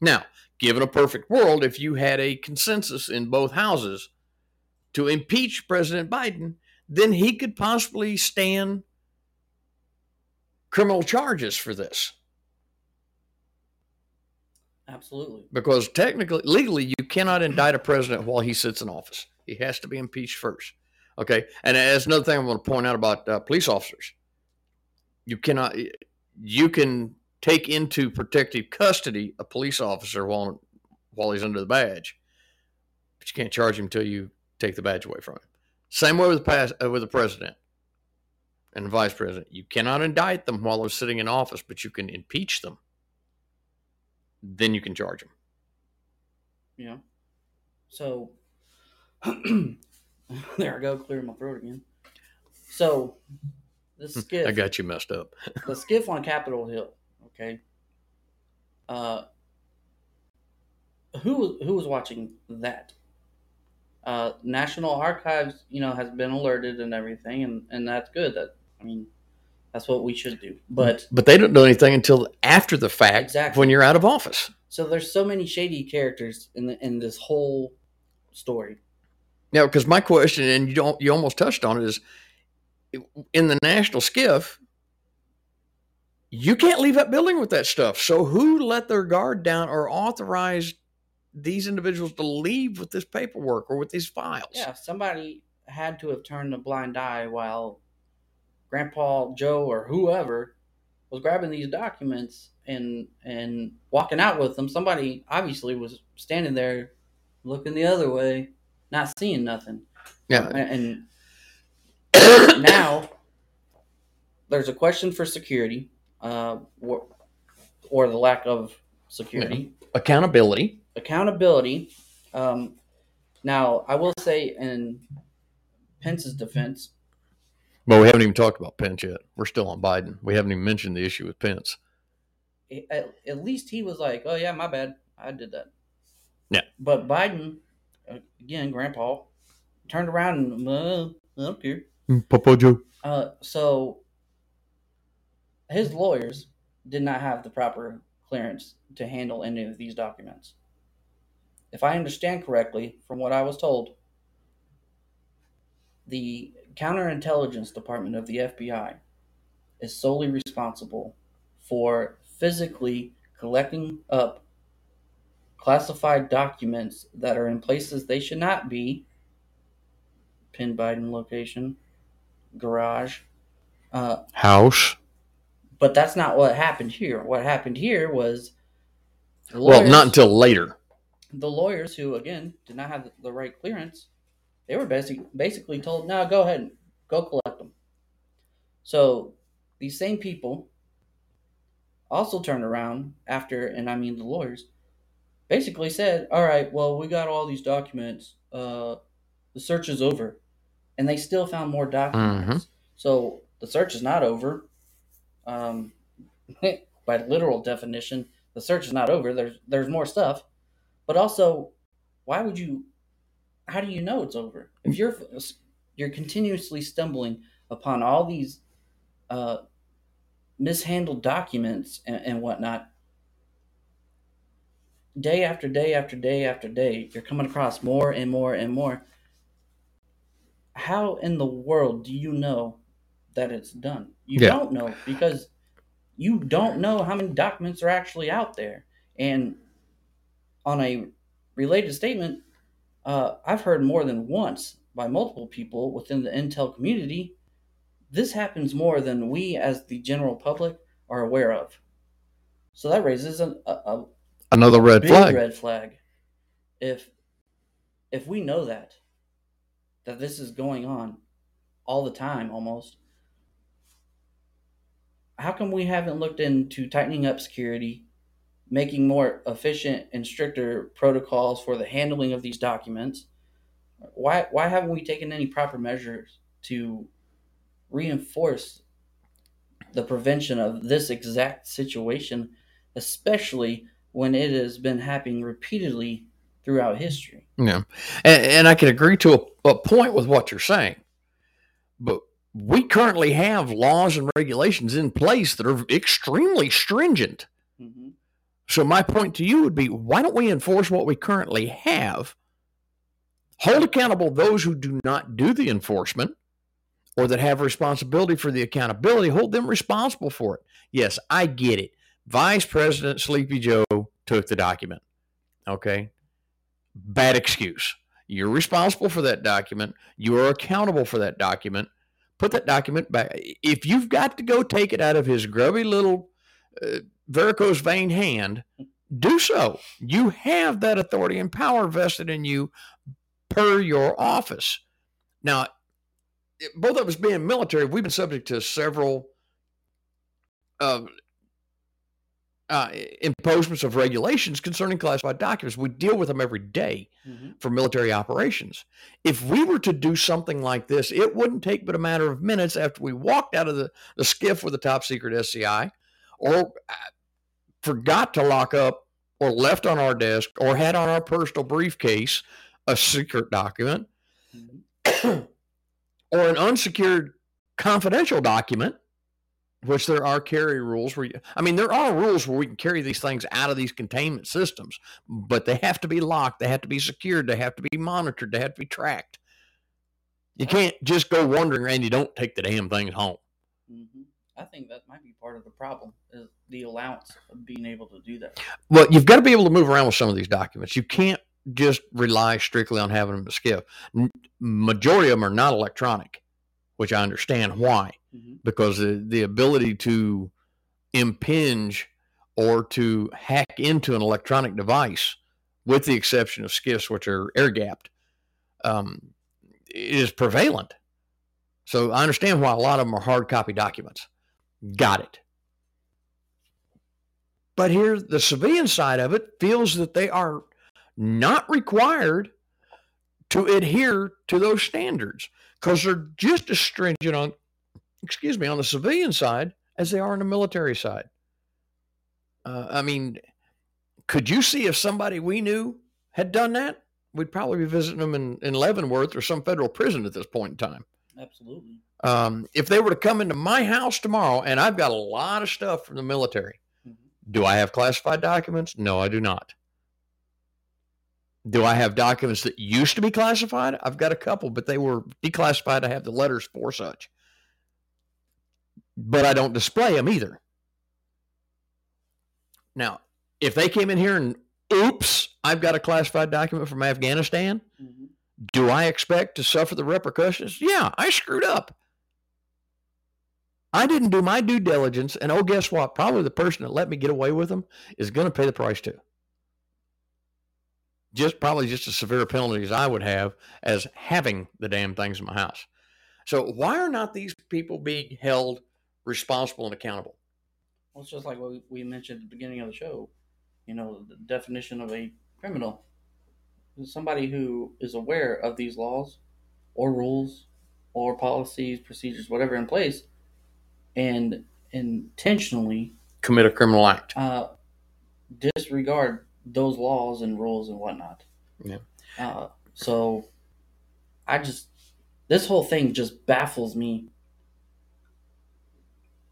Now, given a perfect world, if you had a consensus in both houses to impeach President Biden, then he could possibly stand criminal charges for this. Absolutely. because technically legally you cannot indict a president while he sits in office. He has to be impeached first. Okay? And that's another thing i want to point out about uh, police officers. You cannot you can take into protective custody a police officer while while he's under the badge but you can't charge him until you take the badge away from him same way with the past, uh, with the president and the vice president you cannot indict them while they're sitting in office but you can impeach them then you can charge them Yeah. So [CLEARS THROAT] there I go, clearing my throat again. So the SCIF. I got you messed up. [LAUGHS] the SCIF on Capitol Hill. Okay. Uh, who who was watching that? Uh, National Archives, you know, has been alerted and everything, and and that's good. That I mean, that's what we should do. But But they don't do anything until after the fact Exactly. when you're out of office. so there's so many shady characters in the in this whole story. Now, because my question, and you don't, you almost touched on it, is in the national SCIF, you can't leave that building with that stuff. So who let their guard down or authorized these individuals to leave with this paperwork or with these files? Yeah, somebody had to have turned a blind eye while Grandpa Joe or whoever was grabbing these documents and and walking out with them. Somebody obviously was standing there looking the other way, not seeing nothing. Yeah. And, and [COUGHS] now there's a question for security, uh, or, or the lack of security Accountability. accountability. Um, now, I will say in Pence's defense, Well, we haven't even talked about Pence yet. We're still on Biden. We haven't even mentioned the issue with Pence. at, at least he was like, "Oh yeah, my bad, I did that." Yeah. But Biden, again, Grandpa, turned around and uh, I don't care. Papa Joe. Uh, so his lawyers did not have the proper clearance to handle any of these documents. If I understand correctly, from what I was told, the counterintelligence department of the FBI is solely responsible for physically collecting up classified documents that are in places they should not be pin Biden location, garage. Uh, House. But that's not what happened here. What happened here was the Well, not until later. the lawyers who again did not have the right clearance. They were basically basically told, "Now go ahead, and go collect them." So these same people also turned around after, and I mean the lawyers, basically said, "All right, well, we got all these documents. Uh, the search is over," and they still found more documents. So the search is not over. Um, [LAUGHS] by literal definition, the search is not over. There's there's more stuff, but also, why would you? How do you know it's over if you're you're continuously stumbling upon all these uh, mishandled documents and, and whatnot. Day after day after day after day, you're coming across more and more and more. How in the world do you know that it's done? You Yeah. don't know because you don't know how many documents are actually out there. And on a related statement, uh, I've heard more than once by multiple people within the Intel community. This happens more than we, as the general public, are aware of. So that raises a, a, a Another red flag. red flag. If if we know that that this is going on all the time almost, how come we haven't looked into tightening up security, making more efficient and stricter protocols for the handling of these documents? Why why haven't we taken any proper measures to reinforce the prevention of this exact situation, especially when it has been happening repeatedly throughout history? Yeah, and, and I can agree to a, a point with what you're saying, but we currently have laws and regulations in place that are extremely stringent. hmm So my point to you would be, why don't we enforce what we currently have? Hold accountable those who do not do the enforcement or that have responsibility for the accountability, hold them responsible for it. Yes, I get it. Vice President Sleepy Joe took the document. Okay. Bad excuse. You're responsible for that document. You are accountable for that document. Put that document back. If you've got to go take it out of his grubby little uh, varicose vein hand, do so. You have that authority and power vested in you per your office. Now, both of us being military, we've been subject to several uh, uh, imposements of regulations concerning classified documents. We deal with them every day hmm for military operations. If we were to do something like this, it wouldn't take but a matter of minutes after we walked out of the, the SCIF with a top secret SCI or uh, forgot to lock up or left on our desk or had on our personal briefcase a secret document hmm [COUGHS] or an unsecured confidential document, which there are carry rules where you, I mean, there are rules where we can carry these things out of these containment systems, but they have to be locked, they have to be secured, they have to be monitored, they have to be tracked. You can't just go wandering and you don't take the damn things home. hmm I think that might be part of the problem is the allowance of being able to do that. Well, you've got to be able to move around with some of these documents. You can't just rely strictly on having them to SCIF. Majority of them are not electronic, which I understand why. hmm because the, the ability to impinge or to hack into an electronic device, with the exception of SCIFs, which are air gapped, um, is prevalent. So I understand why a lot of them are hard copy documents. Got it. But here, the civilian side of it feels that they are not required to adhere to those standards because they're just as stringent on excuse me, on the civilian side as they are on the military side. Uh, I mean, could you see if somebody we knew had done that? We'd probably be visiting them in, in Leavenworth or some federal prison at this point in time. Absolutely. Um, if they were to come into my house tomorrow, and I've got a lot of stuff from the military, Mhm. do I have classified documents? No, I do not. Do I have documents that used to be classified? I've got a couple, but they were declassified. I have the letters for such. But I don't display them either. Now, if they came in here and oops, I've got a classified document from Afghanistan, hmm do I expect to suffer the repercussions? Yeah, I screwed up. I didn't do my due diligence, and oh, guess what? Probably the person that let me get away with them is going to pay the price too. Just probably just as severe a penalty as I would have as having the damn things in my house. So why are not these people being held responsible and accountable? Well, it's just like what we- mentioned at the beginning of the show. You know, the definition of a criminal is somebody who is aware of these laws or rules or policies, procedures, whatever in place, and intentionally Commit a criminal act. uh, disregard those laws and rules and whatnot. Yeah. Uh, so I just this whole thing just baffles me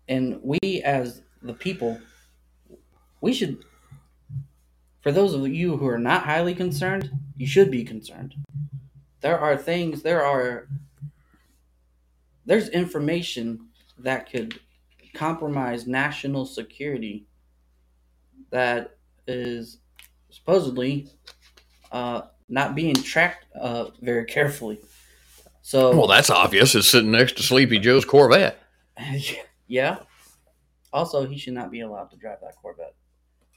and we as the people, we should. For those of you who are not highly concerned, you should be concerned. There are things. There are. There's information that could compromise national security that is supposedly uh, not being tracked uh, very carefully. So, Well, that's obvious. It's sitting next to Sleepy Joe's Corvette. [LAUGHS] yeah. Also, he should not be allowed to drive that Corvette.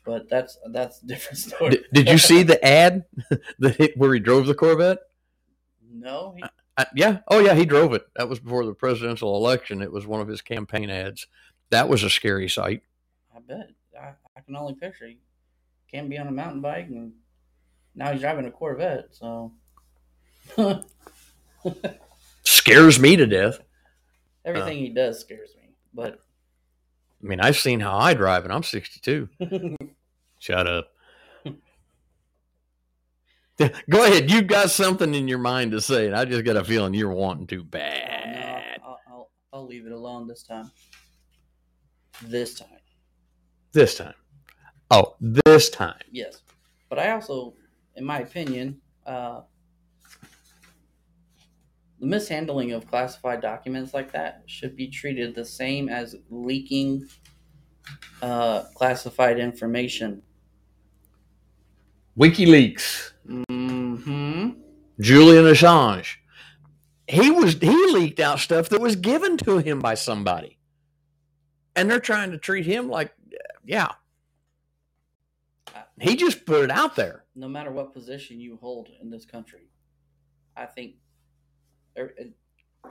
But that's that's a different story. Did, did you [LAUGHS] see the ad [LAUGHS] that where he drove the Corvette? No, he, Uh, yeah. Oh, yeah. He drove it. That was before the presidential election. It was one of his campaign ads. That was a scary sight. I bet. I, I can only picture. He can't be on a mountain bike, and now he's driving a Corvette. So [LAUGHS] Scares me to death. everything uh, he does scares me. But I mean, I've seen how I drive, and I'm 62. [LAUGHS] Shut up. [LAUGHS] Go ahead. You've got something in your mind to say, and I just got a feeling you're wanting to no, bad. I'll, I'll, I'll leave it alone this time. This time. This time. Oh, this time. Yes, but I also, in my opinion, uh, the mishandling of classified documents like that should be treated the same as leaking uh, classified information. WikiLeaks. Hmm. Julian Assange. He was he leaked out stuff that was given to him by somebody. And they're trying to treat him like yeah. He just put it out there. No matter what position you hold in this country, I think er-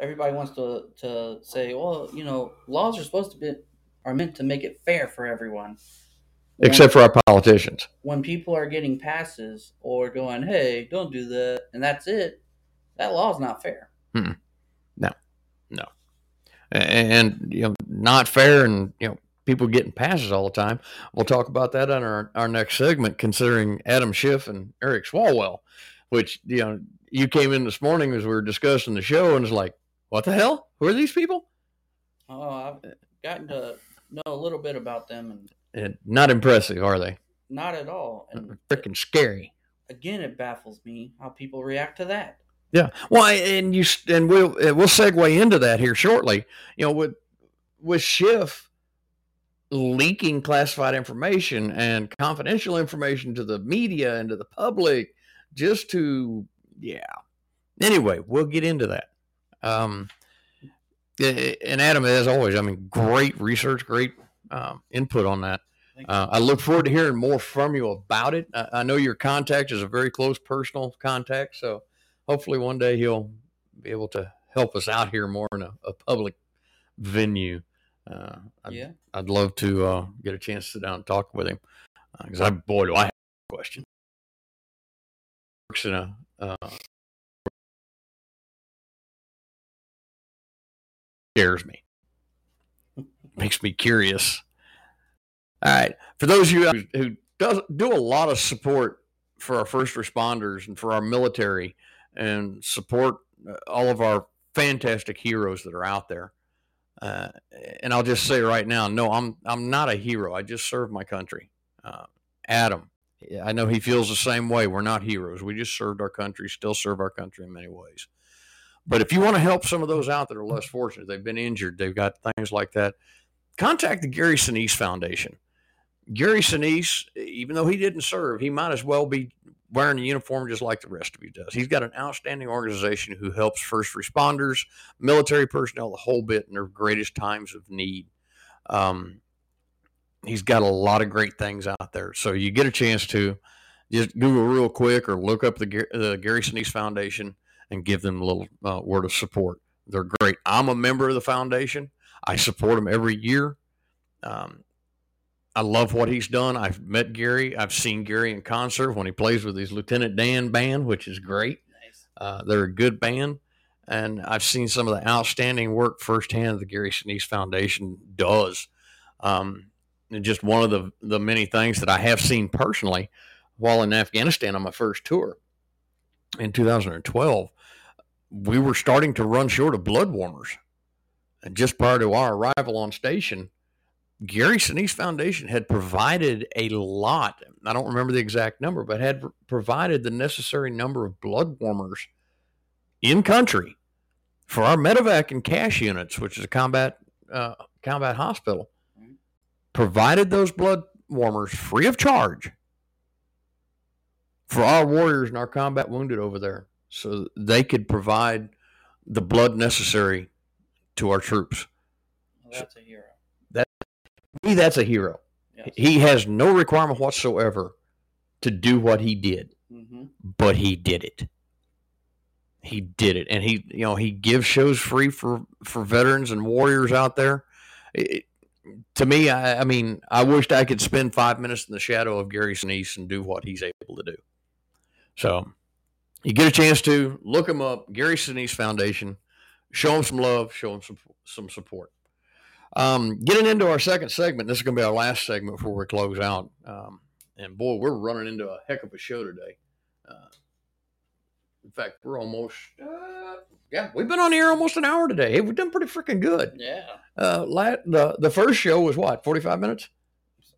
everybody wants to to say, well, you know, laws are supposed to be are meant to make it fair for everyone. When- Except for our politicians. when people are getting passes or going, "Hey, don't do that," and that's it, that law is not fair. No. No. A and you know, not fair and you know, people getting passes all the time. We'll talk about that on our, our next segment, considering Adam Schiff and Eric Swalwell, which you know, you came in this morning as we were discussing the show and it's like, what the hell? Who are these people? Oh, I've gotten to know a little bit about them, and And not impressive, are they? not at all. And Freaking scary. again, it baffles me how people react to that. Yeah. Well, and you and we'll uh, we'll segue into that here shortly. You know, with with Schiff leaking classified information and confidential information to the media and to the public, just to yeah. Anyway, we'll get into that. Um, and Adam, as always, I mean, great research, great um, input on that. Uh, I look forward to hearing more from you about it. I, I know your contact is a very close personal contact, so hopefully one day he'll be able to help us out here more in a, a public venue. Uh, I'd, yeah, I'd love to uh, get a chance to sit down and talk with him because I boy do I have a question. Works in a uh, scares me, [LAUGHS] makes me curious. All right, for those of you who, who does do a lot of support for our first responders and for our military and support uh, all of our fantastic heroes that are out there. Uh, and I'll just say right now, no, I'm I'm not a hero. I just serve my country. Uh, Adam, I know he feels the same way. We're not heroes. We just served our country, still serve our country in many ways. But if you want to help some of those out that are less fortunate, they've been injured, they've got things like that, contact the Gary Sinise Foundation. Gary Sinise, even though he didn't serve, he might as well be wearing a uniform just like the rest of you does. He's got an outstanding organization who helps first responders, military personnel, the whole bit in their greatest times of need. Um, he's got a lot of great things out there. So you get a chance to just Google real quick or look up the, the Gary Sinise Foundation and give them a little uh, word of support. They're great. I'm a member of the foundation. I support them every year. Um, I love what he's done. I've met Gary. I've seen Gary in concert when he plays with his Lieutenant Dan band, which is great. nice. Uh, they're a good band, and I've seen some of the outstanding work firsthand that the Gary Sinise Foundation does. Um, just one of the the many things that I have seen personally while in Afghanistan on my first tour in 2012, we were starting to run short of blood warmers. And just prior to our arrival on station, Gary Sinise Foundation had provided a lot. I don't remember the exact number, but had provided the necessary number of blood warmers in country for our medevac and CSH units, which is a combat uh, combat hospital. Provided those blood warmers free of charge for our warriors and our combat wounded over there, so they could provide the blood necessary to our troops. Well, that's a hero. Me, that's a hero. Yes. He has no requirement whatsoever to do what he did, hmm but he did it. He did it, and he, you know, he gives shows free for for veterans and warriors out there. It- to me, I, I mean, I wished I could spend five minutes in the shadow of Gary Sinise and do what he's able to do. So, you get a chance to look him up, Gary Sinise Foundation. Show him some love, show him some some support. Um, getting into our second segment, this is going to be our last segment before we close out. Um, and boy, we're running into a heck of a show today. Uh, in fact, we're almost, uh, yeah, we've been on air almost an hour today. Hey, we've done pretty freaking good. Yeah. Uh, la- the the first show was what, forty five minutes?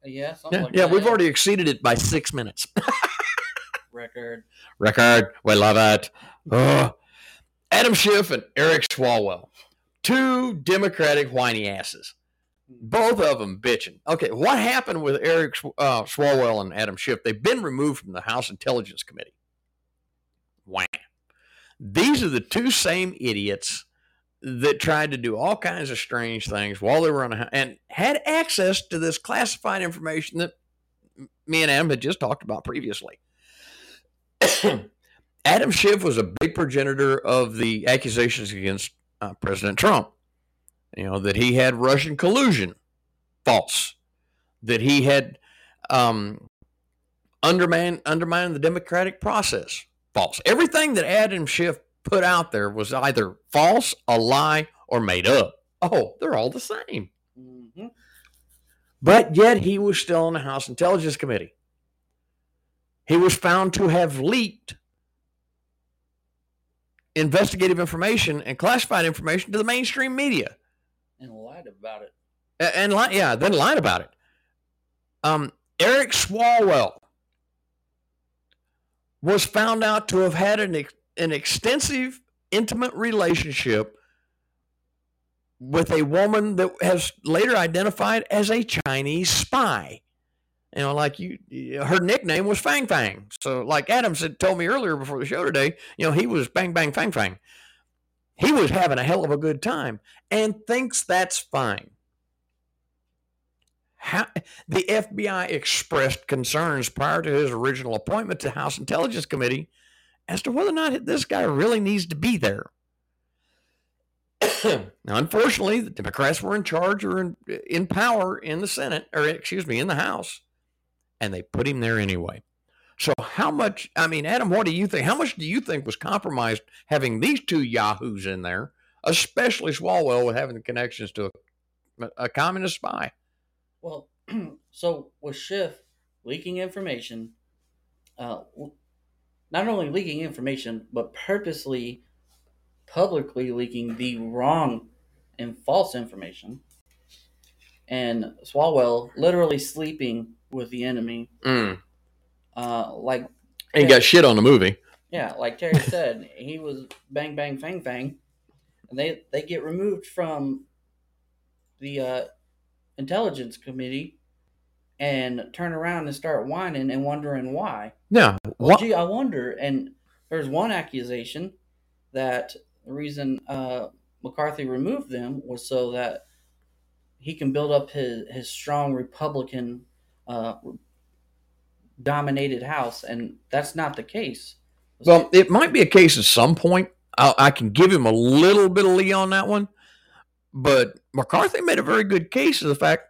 Yeah. Something Yeah, like yeah, we've already exceeded it by six minutes. [LAUGHS] record. Record, we love it. Ugh. Adam Schiff and Eric Swalwell, two Democratic whiny asses. Both of them bitching. Okay, what happened with Eric uh, Swalwell and Adam Schiff? They've been removed from the House Intelligence Committee. Wham. These are the two same idiots that tried to do all kinds of strange things while they were on a and had access to this classified information that me and Adam had just talked about previously. [COUGHS] Adam Schiff was a big progenitor of the accusations against uh, President Trump. You know, that he had Russian collusion, false. That he had um, undermined, undermined the democratic process, false. Everything that Adam Schiff put out there was either false, a lie, or made up. Oh, they're all the same. hmm But yet he was still on the House Intelligence Committee. He was found to have leaked investigative information and classified information to the mainstream media. And lied about it. And, li- yeah, then lied about it. Um, Eric Swalwell was found out to have had an, ex- an extensive, intimate relationship with a woman that has later identified as a Chinese spy. You know, like you, her nickname was Fang Fang. So, like Adam said, told me earlier before the show today, you know, he was Bang Bang Fang Fang. He was having a hell of a good time and thinks that's fine. How, the FBI expressed concerns prior to his original appointment to House Intelligence Committee as to whether or not this guy really needs to be there. [COUGHS] now, unfortunately, the Democrats were in charge or in, in power in the Senate, or excuse me, in the House, and they put him there anyway. So, how much? I mean, Adam, what do you think? How much do you think was compromised having these two yahoos in there, especially Swalwell with having the connections to a, a communist spy? Well, [CLEARS THROAT] so with Schiff leaking information, uh, not only leaking information, but purposely, publicly leaking the wrong and false information, and Swalwell literally sleeping with the enemy, Mm. uh, like And got shit on the movie. yeah, like Terry [LAUGHS] said, he was bang bang fang fang, and they they get removed from the uh, intelligence committee and turn around and start whining and wondering why. Yeah. Well, What? gee, I wonder. And there's one accusation that the reason uh, McCarthy removed them was so that he can build up his his strong Republican uh, dominated House, and that's not the case. Well, it might be a case at some point. I, I can give him a little bit of lead on that one, but McCarthy made a very good case of the fact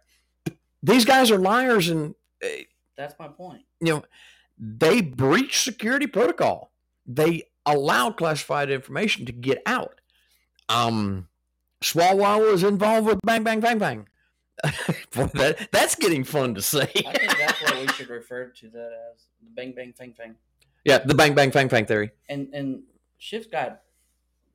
these guys are liars and eh, that's my point. you know they breached security protocol. They allowed classified information to get out. Um, Swalwell was involved with Bang Bang Bang Bang. [LAUGHS] Boy, that that's getting fun to say. I think that's what we [LAUGHS] should refer to that as the bang bang fang fang. yeah, the Bang Bang Bang Bang theory. And and Schiff's got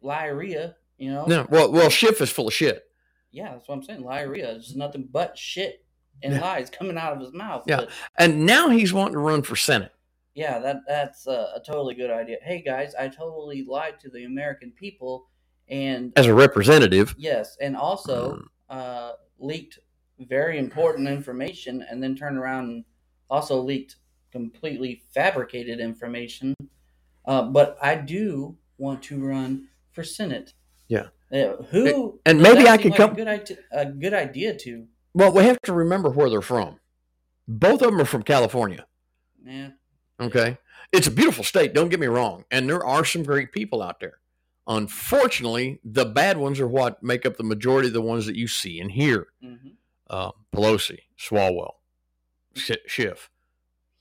diarrhea, you know. No, well, well, Schiff is full of shit. Yeah, that's what I'm saying. Liarrhea is nothing but shit and Yeah. lies coming out of his mouth. Yeah. But And now he's wanting to run for Senate. yeah, that that's a, a totally good idea. Hey guys, I totally lied to the American people, and as a representative. yes, and also Mm. uh, leaked very important information, and then turned around and also leaked completely fabricated information. Uh, but I do want to run for Senate. Yeah. Uh, who And maybe I could like come- a good idea, a good idea to. Well, we have to remember where they're from. Both of them are from California. Yeah. Okay. It's a beautiful state, don't get me wrong. And there are some great people out there. Unfortunately, the bad ones are what make up the majority of the ones that you see and hear. hmm Uh, Pelosi, Swalwell, Schiff,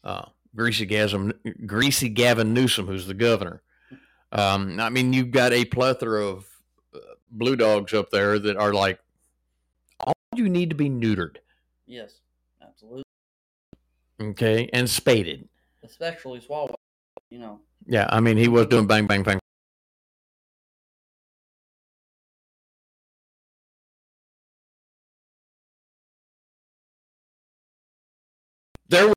uh, Greasy, Gavin, Greasy Gavin Newsom, who's the governor. Um, I mean, you've got a plethora of uh, blue dogs up there that are like, all you need to be neutered, Yes. Absolutely. okay, and spaded. Especially Swalwell. You know. Yeah, I mean, he was doing bang, bang, bang. There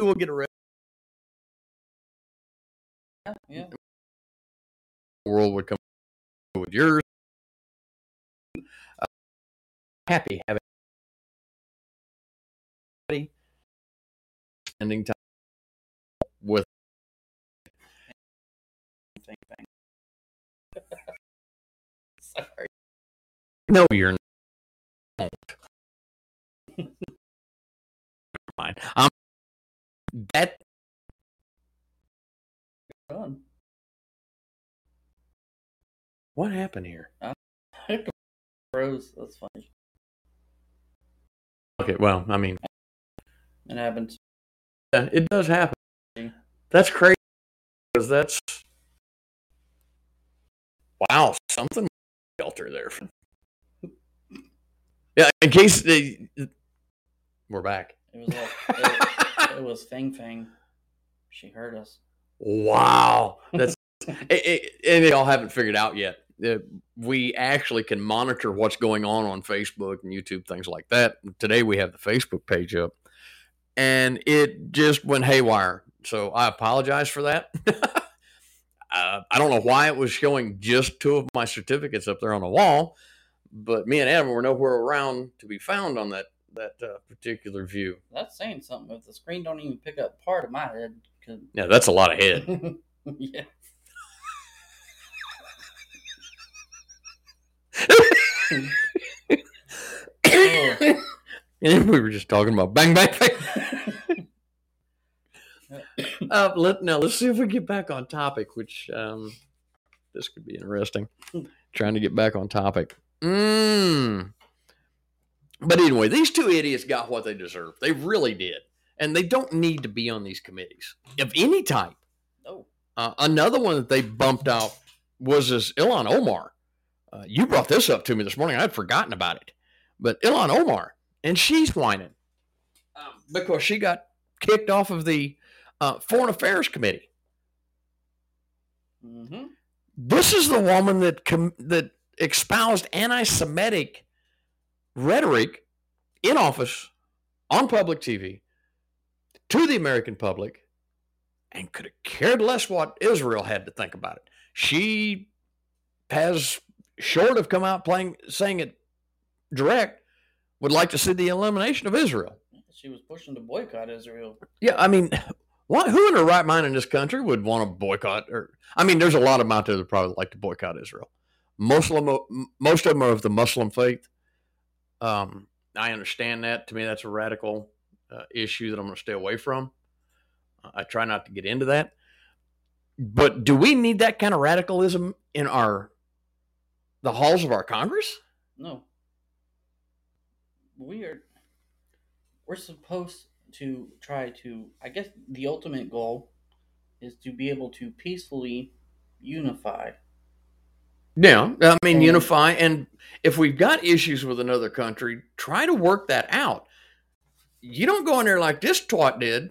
will get arrested. Yeah. yeah. World would come with yours. Uh, happy having everybody spending time with Bang, [LAUGHS] bang. Sorry. No, you're not. Never mind. Um, that Done. what happened here? Froze. That's funny. Okay, well, I mean, It happens. yeah, it does happen. That's crazy because that's wow, something shelter there. [LAUGHS] Yeah, in case they, we're back. It was like it, [LAUGHS] it was Fang Fang. She heard us. Wow, that's [LAUGHS] it, it, and they all haven't figured out yet. Uh, we actually can monitor what's going on on Facebook and YouTube, things like that. Today we have the Facebook page up, and it just went haywire. So I apologize for that. [LAUGHS] uh, I don't know why it was showing just two of my certificates up there on the wall, but me and Adam were nowhere around to be found on that that uh, particular view. That's saying something. If the screen don't even pick up part of my head, 'cause- Yeah, that's a lot of head. [LAUGHS] yeah. Oh. [LAUGHS] And we were just talking about bang bang bang. [LAUGHS] uh, let, now let's see if we get back on topic. Which um, this could be interesting. Trying to get back on topic. Mm. But anyway, these two idiots got what they deserved. They really did, and they don't need to be on these committees of any type. No. Uh, another one that they bumped out was this Ilhan Omar. Uh, you brought this up to me this morning. I'd forgotten about it. But Ilhan Omar, and she's whining um, because she got kicked off of the uh, Foreign Affairs Committee. hmm This is the woman that com- that espoused anti-Semitic rhetoric in office on public TV to the American public, and could have cared less what Israel had to think about it. She has short of come out playing saying it direct would like to see the elimination of Israel. She was pushing to boycott Israel. Yeah, I mean, what, who in their right mind in this country would want to boycott? Or I mean, there's a lot of them out there that probably like to boycott Israel. Most of Muslim, most of them are of the Muslim faith. Um, I understand that. To me, that's a radical uh, issue that I'm going to stay away from. I try not to get into that. But do we need that kind of radicalism in our the halls of our Congress? No. We are. We're supposed to try to. I guess the ultimate goal is to be able to peacefully unify. Yeah, I mean, And- unify. And if we've got issues with another country, try to work that out. You don't go in there like this twat did.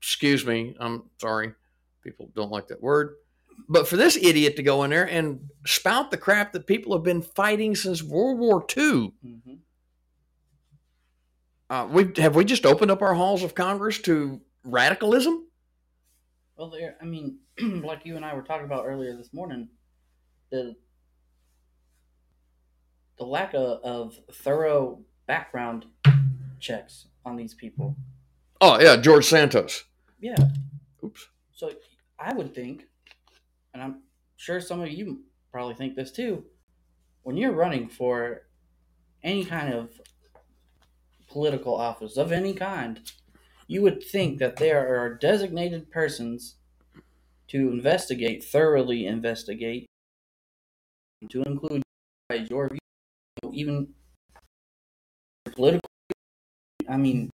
Excuse me. I'm sorry. People don't like that word. But for this idiot to go in there and spout the crap that people have been fighting since World War II, hmm uh, we have we just opened up our halls of Congress to radicalism? Well, there. I mean, [CLEARS THROAT] like you and I were talking about earlier this morning, the the lack of, of thorough background checks on these people. Oh yeah, George Santos. Yeah. Oops. So I would think, and I'm sure some of you probably think this too, when you're running for any kind of political office of any kind, you would think that there are designated persons to investigate, thoroughly investigate, to include your view, even political. I mean,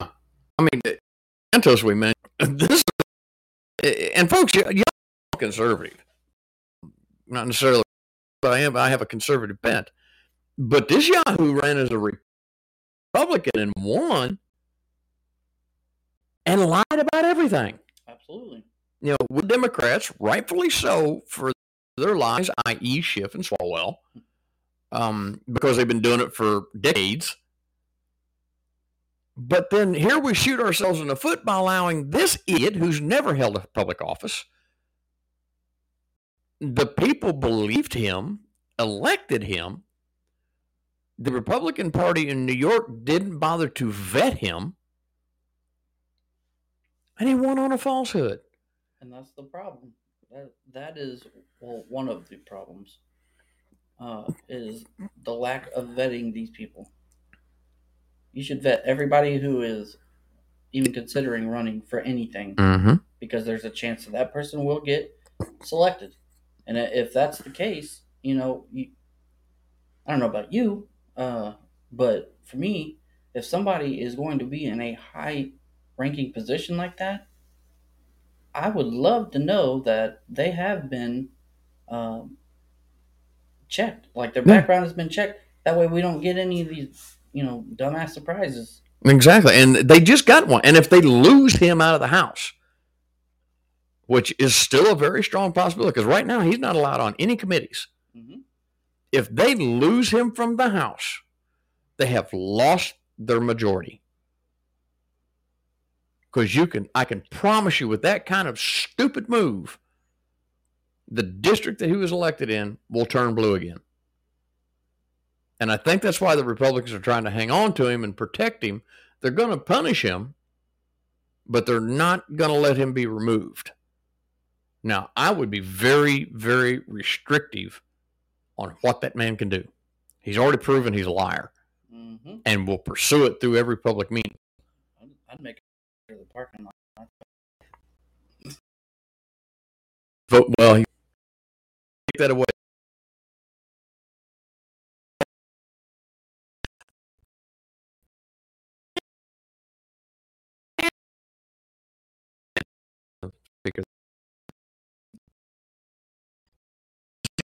I mean, Santos we mentioned this, and folks, y- y'all are conservative, not necessarily, but I am. I have a conservative bent. But this Yahoo ran as a Republican and won, and lied about everything. absolutely. You know, with Democrats, rightfully so, for their lies, i.e., Schiff and Swalwell, um, because they've been doing it for decades. But then here we shoot ourselves in the foot by allowing this idiot who's never held a public office. The people believed him, elected him. The Republican Party in New York didn't bother to vet him. And he won on a falsehood. and that's the problem. That that is well one of the problems. Uh, is the lack of vetting these people. You should vet everybody who is even considering running for anything Mm-hmm. because there's a chance that that person will get selected. And if that's the case, you know, you, I don't know about you, uh, but for me, if somebody is going to be in a high ranking position like that, I would love to know that they have been um, checked, like their background has been checked. That way, we don't get any of these, you know, dumbass surprises. Exactly. And they just got one. And if they lose him out of the house, which is still a very strong possibility, because right now he's not allowed on any committees. hmm If they lose him from the house, they have lost their majority. Because you can, I can promise you, with that kind of stupid move, the district that he was elected in will turn blue again. And I think that's why the Republicans are trying to hang on to him and protect him. They're going to punish him, but they're not going to let him be removed. Now, I would be very, very restrictive on what that man can do. He's already proven he's a liar hmm and will pursue it through every public meeting. I'd, make it to the parking lot. Vote well. He, take that away. Speaker.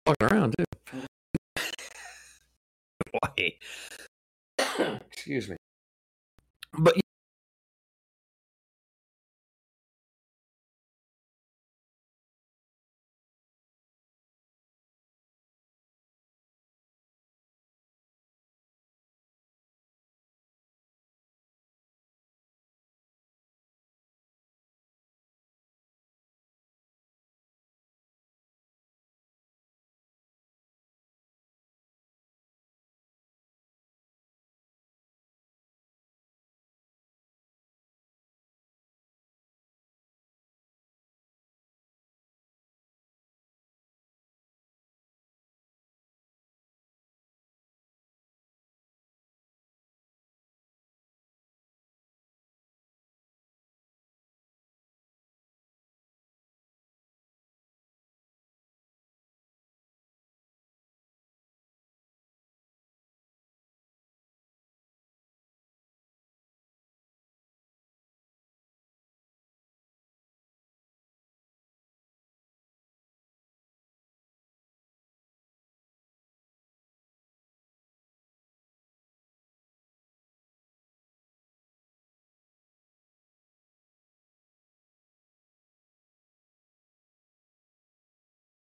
Walking around too. [LAUGHS] Why? [COUGHS] Excuse me. But